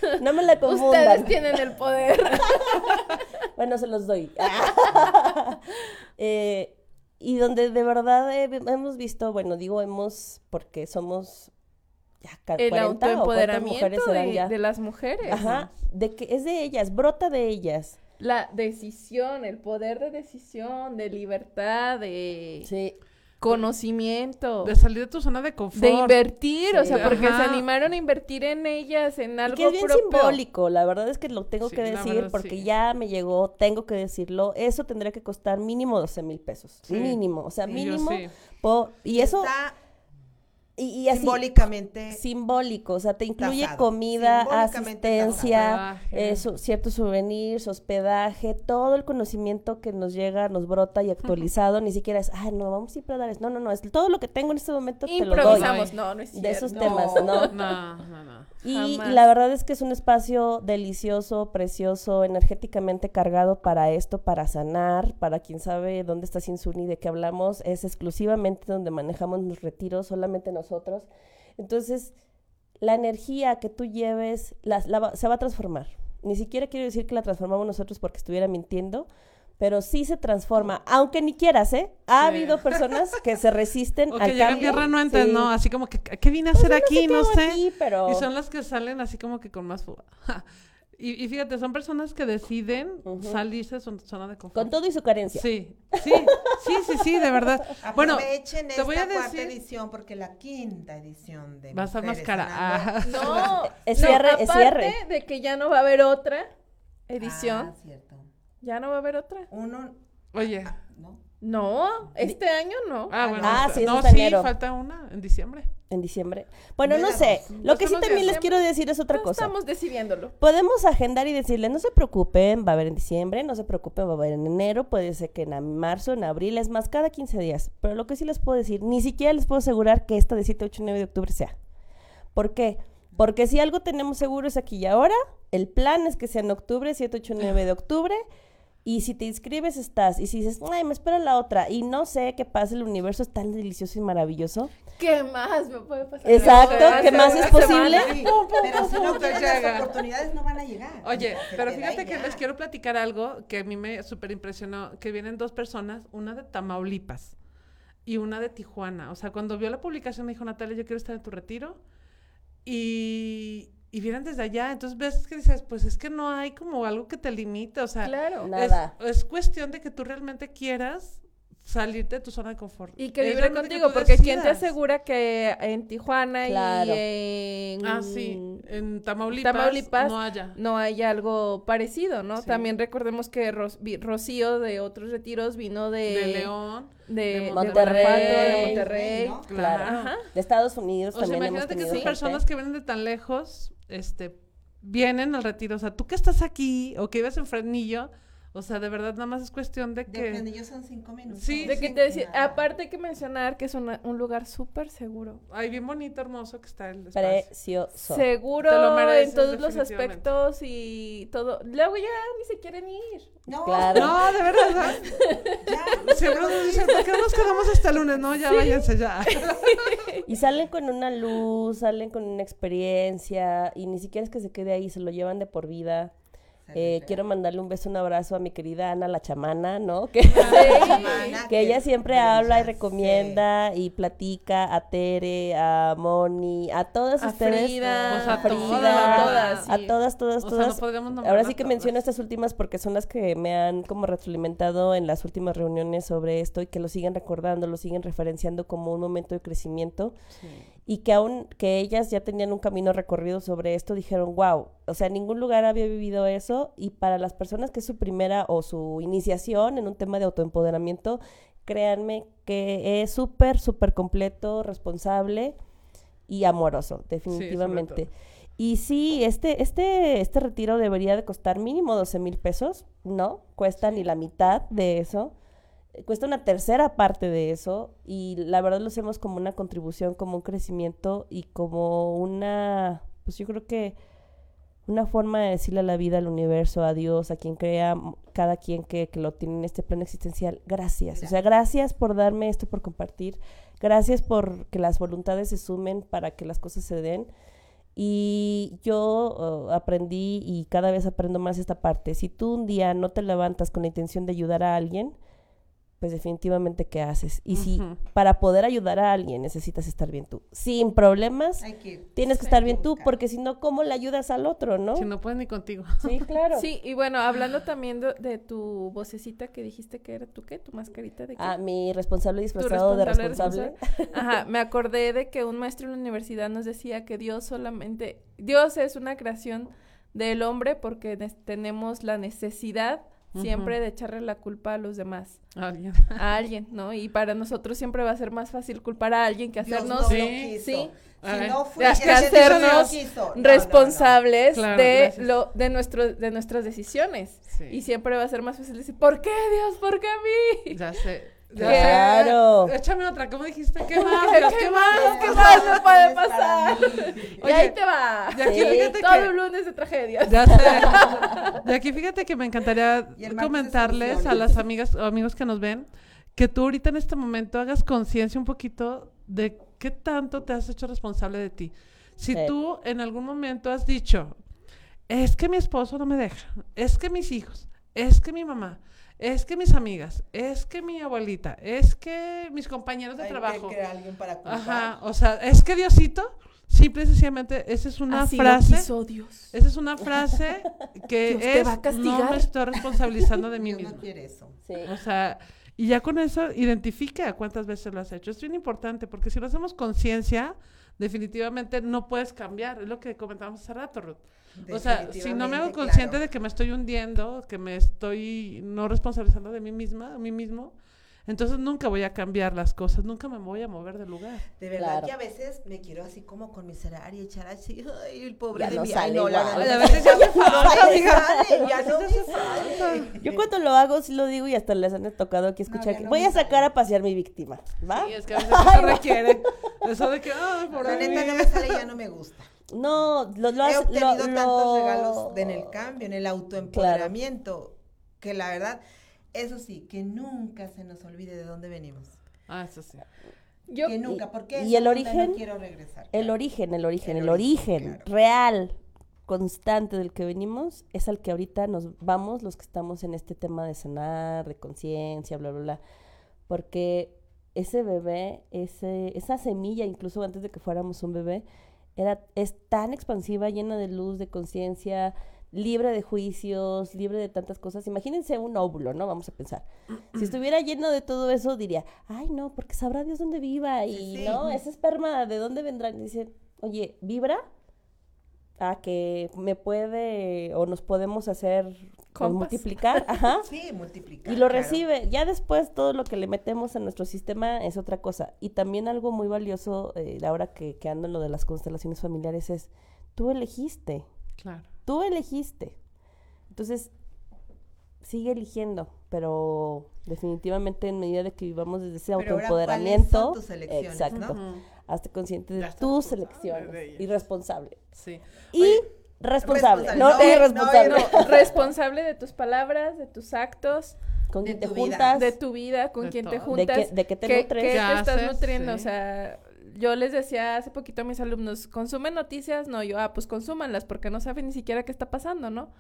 eso. No me la confundan. Ustedes tienen el poder. [laughs] Bueno, se los doy. [laughs] Eh, y donde de verdad he- hemos visto, bueno, digo hemos porque somos ya El 40 o cuántas autoempoderamiento mujeres de, ya. de las mujeres. Ajá, de que es de ellas, brota de ellas. La decisión, el poder de decisión, de libertad, de Sí. Conocimiento, De salir de tu zona de confort. de invertir, o sea, porque se animaron a invertir en ellas, en Y algo que es bien propio. simbólico, la verdad es que lo tengo Sí, que decir verdad, porque sí. ya me llegó, tengo que decirlo, eso tendría que costar mínimo 12 mil pesos, Sí. mínimo, o sea, Y yo mínimo, sí. po- y eso, Está y, y así, simbólicamente simbólico, o sea, te incluye tasado, comida, asistencia, eh, su- ciertos souvenirs, hospedaje, todo el conocimiento que nos llega, nos brota y actualizado, ni siquiera es, ah, no, vamos a dar eso. No, no, no, es todo lo que tengo en este momento te lo doy. Improvisamos, no, no es cierto. De esos temas, ¿no? No, no, no. Y, Jamás. la verdad es que es un espacio delicioso, precioso, energéticamente cargado para esto, para sanar, para quien sabe dónde está Sinsuni, de qué hablamos, es exclusivamente donde manejamos los retiros, solamente nosotros. Entonces, la energía que tú lleves la- la va- se va a transformar. Ni siquiera quiero decir que la transformamos nosotros porque estuviera mintiendo, pero sí se transforma, aunque ni quieras, ¿eh? Ha Sí. habido personas que se resisten [laughs] O que al llegan cambio. bien renuentes, Sí. ¿no? Así como que, ¿qué vine a hacer Pues, aquí? qué No sé. aquí, pero... Y son las que salen así como que con más fuga. [laughs] y, y fíjate, son personas que deciden Ujú. salirse de su zona de confort. Con todo y su carencia. Sí, sí, sí, sí, sí, de verdad. [laughs] Bueno, Aprovechen te esta voy a cuarta decir- edición porque la quinta edición de Va a estar más cara. Ah. [laughs] No, Es no, cierre, es aparte cierre. de que ya no va a haber otra edición, Ah, cierto. ya no va a haber otra. Uno, Oye. ¿no? No, este año no. Ah, bueno. Ah, sí, eso no, es sí, enero. falta una en diciembre. En diciembre. Bueno, no sé. Lo que sí también les quiero decir es otra No cosa. Estamos decidiéndolo. Podemos agendar y decirle, no se preocupen, va a haber en diciembre, no se preocupen, va a haber en enero, puede ser que en marzo, en abril, es más, cada 15 días. Pero lo que sí les puedo decir, ni siquiera les puedo asegurar que esta de 7, 8 y 9 de octubre sea. ¿Por qué? Porque si algo tenemos seguro es aquí y ahora, el plan es que sea en octubre, 7, 8 y 9 de octubre, y si te inscribes estás, y si dices, ay, me espero la otra, y no sé qué pasa, el universo es tan delicioso y maravilloso. ¿Qué más me puede pasar? Exacto, ¿qué más es posible? Sí, pero si no te quieren llega. las oportunidades no van a llegar. Oye, pero fíjate que ya. les quiero platicar algo que a mí me súper impresionó, que vienen dos personas, una de Tamaulipas y una de Tijuana. O sea, cuando vio la publicación me dijo, Natalia, yo quiero estar en tu retiro. Y, y vienen desde allá. Entonces ves que dices, pues es que no hay como algo que te limite. O sea, Claro. Es, Nada. es cuestión de que tú realmente quieras salirte de tu zona de confort. Y que vibre contigo, tú porque ¿quién te asegura que en Tijuana Claro. y en... Ah, sí, en Tamaulipas, Tamaulipas no haya. no hay algo parecido, ¿no? Sí. También recordemos que vi- Rocío de otros retiros vino de... De León. De, de de Monterrey. De Sí, Monterrey. ¿no? Claro. Ajá. De Estados Unidos O sea, también hemos imagínate que son gente. personas que vienen de tan lejos, este, vienen al retiro. O sea, tú que estás aquí o que vives en Fresnillo, o sea, de verdad nada más es cuestión de De que... Fresnillo son cinco minutos. Sí. De que te decía, nada. aparte hay que mencionar que es una- un lugar súper seguro. Ay, bien bonito, hermoso que está el espacio. Precioso. Seguro Te lo mereces, en todos los aspectos y todo. Luego ya ni se quieren ir. No, Claro. No, de verdad. ya. Siempre nos dicen, ¿por qué no nos quedamos hasta el lunes? No, ya váyanse ya. [laughs] Y salen con una luz, salen con una experiencia y ni siquiera es que se quede ahí, se lo llevan de por vida. Eh, quiero mandarle un beso, un abrazo a mi querida Ana la chamana, ¿no? [laughs] [laughs] Que, ella siempre habla y sí. recomienda y platica a Tere, a Moni, a todas A ustedes. Frida, Pues a Frida, todas, todas, a sí. todas, todas, O sea, todas. no podríamos Ahora sí que todas. menciono estas últimas porque son las que me han como retroalimentado en las últimas reuniones sobre esto y que lo siguen recordando, lo siguen referenciando como un momento de crecimiento y que aún que ellas ya tenían un camino recorrido sobre esto, dijeron, wow, o sea, en ningún lugar había vivido eso y para las personas que es su primera o su iniciación en un tema de autoempoderamiento, créanme que es súper, súper completo, responsable y amoroso, definitivamente. y sí, este, este, este retiro debería de costar mínimo 12 mil pesos, ¿no? Cuesta ni la mitad de eso cuesta una tercera parte de eso y la verdad lo hacemos como una contribución, como un crecimiento y como una, pues yo creo que una forma de decirle a la vida, al universo, a Dios, a quien crea, cada quien que, que lo tiene en este plano existencial, gracias. O sea, gracias por darme esto, por compartir, gracias por que las voluntades se sumen para que las cosas se den. Y yo uh, aprendí y cada vez aprendo más esta parte. Si tú un día no te levantas con la intención de ayudar a alguien, pues definitivamente qué haces. Y si para poder ayudar a alguien necesitas estar bien tú, sin problemas, que tienes que estar bien tú, porque si no, ¿cómo le ayudas al otro, no? Si no puedes ni contigo. Sí, [laughs] claro. Sí, y bueno, hablando también de, de tu vocecita que dijiste que era tu qué, tu mascarita de qué. Ah, mi responsable disfrazado de responsable responsable. Ajá, me acordé de que un maestro en la universidad nos decía que Dios solamente, Dios es una creación del hombre porque tenemos la necesidad siempre de echarle la culpa a los demás, Alguien. a alguien, ¿no? Y para nosotros siempre va a ser más fácil culpar a alguien que Dios hacernos no lo Sí, quiso. sí. Si no fui que Dios hacernos. No, no, no. responsables Claro, de gracias. lo de nuestro de nuestras decisiones. Sí. Y siempre va a ser más fácil decir, ¿por qué Dios? ¿Por qué a mí? Ya sé. Claro. sé. Échame otra. ¿Cómo dijiste? ¿Qué [laughs] más? ¿Qué, más? ¿Qué más no puede pasar? y ahí te va. De aquí Sí. fíjate Todo que... un lunes de tragedias. Ya sé. [laughs] De aquí fíjate que me encantaría Y comentarles a las amigas o amigos que nos ven que tú ahorita en este momento hagas conciencia un poquito de qué tanto te has hecho responsable de ti. Si Sí. tú en algún momento has dicho, es que mi esposo no me deja, es que mis hijos, es que mi mamá, es que mis amigas, es que mi abuelita, es que mis compañeros de Hay que trabajo. crear alguien para culpar. Ajá, o sea, es que Diosito, simple y sencillamente, esa es una Así lo frase. quiso Dios. Esa es una frase que [laughs] Dios te es, va a no me estoy responsabilizando de [laughs] mí Dios misma. no quiere eso. Sí. O sea, y ya con eso identifica cuántas veces lo has hecho. Es bien importante porque si lo hacemos conciencia, definitivamente no puedes cambiar. Es lo que comentábamos hace rato, Ruth. O sea, si no me hago consciente claro. de que me estoy hundiendo, que me estoy no responsabilizando de mí misma, a mí mismo, entonces nunca voy a cambiar las cosas, nunca me voy a mover del lugar. De verdad Claro. que a veces me quiero así como conmiserar y echar así, ay, el pobre Ya de no mí, sale ay, no, la verdad, A veces ya me no falta, ya no me sale. Yo cuando lo hago sí lo digo y hasta les han tocado aquí escuchar que no voy a sacar sale. a pasear mi víctima, ¿va? Y es que a veces eso [laughs] requiere. Eso de que, ay, por La neta no me sale y ya no me gusta. No, lo, lo He has- obtenido lo- tantos lo- regalos de- en el cambio, en el autoempoderamiento, que la verdad, eso sí, que nunca se nos olvide de dónde venimos. Ah, eso sí. Yo, que nunca, porque y el origen, no quiero regresar. El claro. origen, el origen, El el origen, origen claro. real, constante del que venimos, es al que ahorita nos vamos los que estamos en este tema de sanar, de conciencia, bla, bla, bla. Porque ese bebé, ese, esa semilla, incluso antes de que fuéramos un bebé, era, es tan expansiva, llena de luz, de conciencia, libre de juicios, libre de tantas cosas. Imagínense un óvulo, ¿no? Vamos a pensar. Si estuviera lleno de todo eso, diría, ay, no, porque sabrá Dios dónde viva y, Sí, sí. ¿no? Ese esperma, ¿de dónde vendrá? Y dice, oye, ¿vibra? A que me puede o nos podemos hacer pues, multiplicar, ajá. [laughs] Sí, multiplicar. Y lo claro. recibe. Ya después todo lo que le metemos a nuestro sistema es otra cosa. Y también algo muy valioso, eh, ahora que, que ando en lo de las constelaciones familiares, es tú elegiste. Claro. Tú elegiste. Entonces, sigue eligiendo, pero definitivamente en medida de que vivamos desde ese Pero ahora, ¿cuáles autoempoderamiento, son tus elecciones, exacto, no? Hazte consciente de tus elecciones y responsable. Sí. Y Oye, responsable, responsable, no, no, irresponsable. no, no, responsable de tus palabras, de tus actos, Con quien te vida. juntas, de tu vida, con De quien te todo. de juntas. que, de que te ¿Qué, nutres. qué ¿Qué te estás nutriendo? O sea, yo les decía hace poquito a mis alumnos, consumen noticias, no, yo, ah, pues consúmanlas porque no saben ni siquiera qué está pasando, ¿no?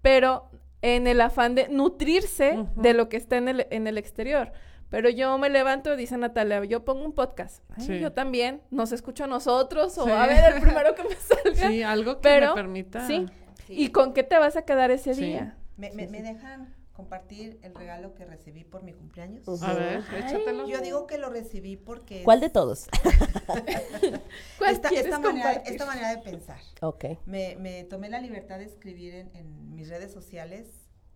Pero en el afán de nutrirse de lo que está en el, en el exterior. Pero yo me levanto, dice Natalia, yo pongo un podcast. Ay, Sí. Yo también, nos escucho a nosotros o Sí. a ver el primero que me [laughs] salga. Sí, algo que Pero, me permita. Sí. Sí. ¿Y con qué te vas a quedar ese Sí. día? ¿Me, me, me dejan compartir el regalo que recibí por mi cumpleaños? A ver, échatelo. Yo digo que lo recibí porque... ¿Cuál de todos? [laughs] ¿Cuál esta, esta manera, esta manera de pensar. ok. Me, me tomé la libertad de escribir en, en mis redes sociales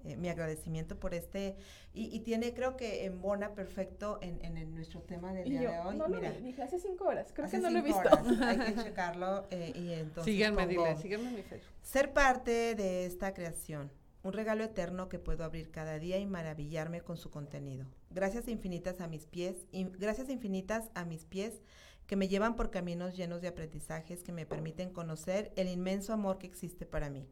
eh, mi agradecimiento por este y, y tiene creo que embona perfecto en, en, en nuestro tema del Y día yo, de hoy. no lo Mira, vi, dije hace cinco horas, creo que no lo he visto. horas, Hay que [laughs] checarlo eh, y entonces síguenme, pongo, dile, síguenme en mi Facebook. Ser parte de esta creación, un regalo eterno que puedo abrir cada día y maravillarme con su contenido. Gracias infinitas a mis pies, y gracias infinitas a mis pies que me llevan por caminos llenos de aprendizajes que me permiten conocer el inmenso amor que existe para mí.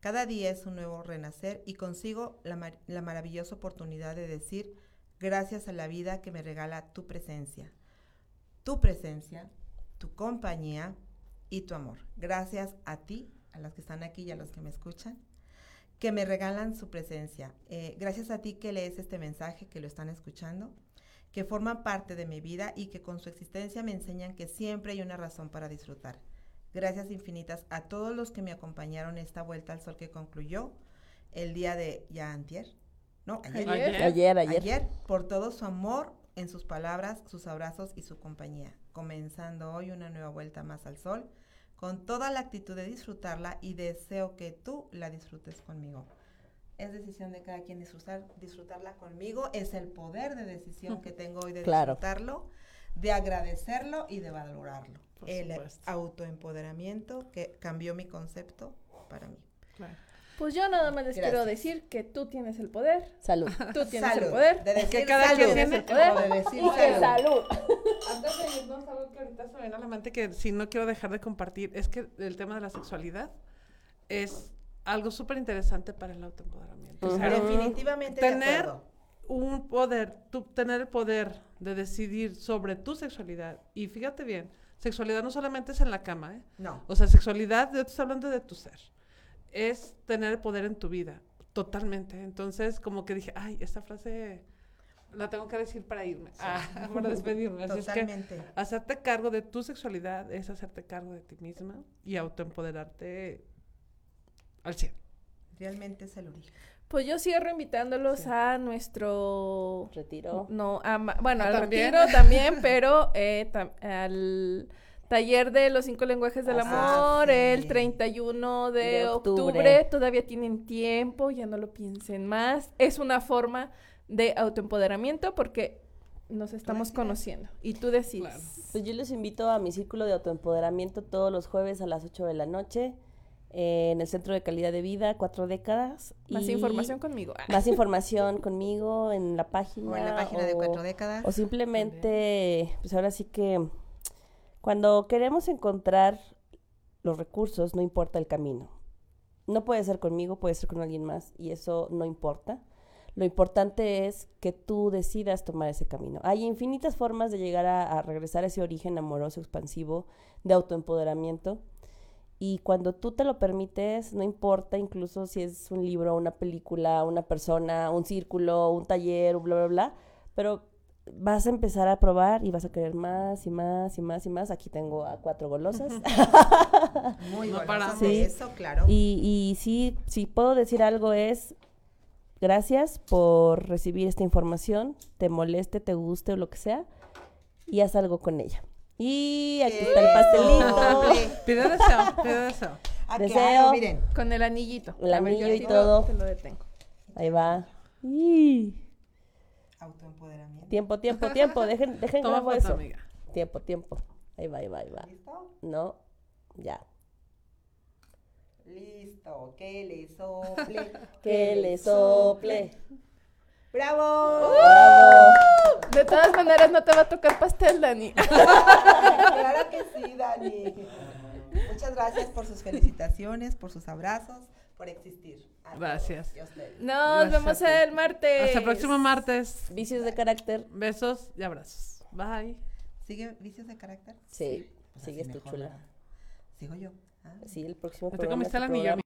Cada día es un nuevo renacer y consigo la, mar- la maravillosa oportunidad de decir gracias a la vida que me regala tu presencia. Tu presencia, tu compañía y tu amor. Gracias a ti, a las que están aquí y a los que me escuchan, que me regalan su presencia. Eh, gracias a ti que lees este mensaje, que lo están escuchando, que forman parte de mi vida y que con su existencia me enseñan que siempre hay una razón para disfrutar. Gracias infinitas a todos los que me acompañaron esta vuelta al sol que concluyó el día de ya antier. No, ayer. Ayer. Ayer, ayer. Ayer, por todo su amor en sus palabras, sus abrazos y su compañía. Comenzando hoy una nueva vuelta más al sol, con toda la actitud de disfrutarla y deseo que tú la disfrutes conmigo. Es decisión de cada quien disfrutar, disfrutarla conmigo. Es el poder de decisión que tengo hoy de Claro. disfrutarlo, de agradecerlo y de valorarlo. Por el supuesto. autoempoderamiento que cambió mi concepto para mí. Claro. Pues yo nada más les quiero decir que tú tienes el poder, Salud. tú tienes el poder. De decir Que cada salud. quien tiene el poder. O de decir y que salud. salud. Antes de irnos, algo que ahorita se me viene a la mente que si no quiero dejar de compartir es que el tema de la sexualidad es algo súper interesante para el autoempoderamiento. O sea, Definitivamente de tener acuerdo. un poder, tú tener el poder de decidir sobre tu sexualidad. Y fíjate bien, sexualidad no solamente es en la cama, ¿eh? No. O sea, sexualidad, yo te estoy hablando de tu ser. Es tener el poder en tu vida. Totalmente. Entonces, como que dije, ay, esta frase la tengo que decir para irme, ah, [laughs] para despedirme. Así es que Totalmente. hacerte cargo de tu sexualidad es hacerte cargo de ti misma y autoempoderarte al 100. Realmente es el origen. Pues yo cierro invitándolos Sí. a nuestro Retiro. No, a bueno, al ¿También? retiro también, [laughs] pero eh, tam- al taller de los cinco lenguajes del Ah, amor, sí. el 31 de, De octubre. octubre. Todavía tienen tiempo, ya no lo piensen más. Es una forma de autoempoderamiento porque nos estamos conociendo y tú decides. Claro. Pues yo les invito a mi círculo de autoempoderamiento todos los jueves a las 8 de la noche eh, en el Centro de Calidad de Vida, cuatro décadas. Más y información conmigo. Ah, Más [laughs] información conmigo en la página. O en la página de cuatro décadas. O simplemente, pues ahora sí que cuando queremos encontrar los recursos, no importa el camino. No puede ser conmigo, puede ser con alguien más y eso no importa. Lo importante es que tú decidas tomar ese camino. Hay infinitas formas de llegar a, a regresar a ese origen amoroso, expansivo, de autoempoderamiento. Y cuando tú te lo permites, no importa incluso si es un libro, una película, una persona, un círculo, un taller, bla, bla, bla, pero vas a empezar a probar y vas a querer más y más y más y más. Aquí tengo a cuatro golosas. [laughs] Muy No de Sí. eso, claro. y, y sí, si puedo decir algo es, gracias por recibir esta información, te moleste, te guste o lo que sea, y haz algo con ella. Y aquí está el pastelito, [laughs] pide deseo. [laughs] Ah, Deseo. claro, miren. Con el anillito. el A ver, yo anillo y todo. Te lo detengo. Ahí va. Y Autoempoderamiento. tiempo, tiempo, tiempo, dejen, [laughs] dejen Toma foto, eso. amiga. Tiempo, tiempo. Ahí va, ahí va, ahí va. ¿Listo? No, ya. Listo. Que le sople. Que le sople. ¡Bravo! Bravo. De todas maneras, no te va a tocar pastel, Dani. [laughs] claro que sí, Dani. Muchas gracias por sus felicitaciones, por sus abrazos, por existir. A todos Gracias. Nos Gracias vemos el martes. Hasta el próximo martes. Vicios de carácter. Besos y abrazos. Bye. ¿Sigue vicios de carácter? Sí, Pues sigues tú chula. Sigo yo. Ah. Sí, el próximo te comiste es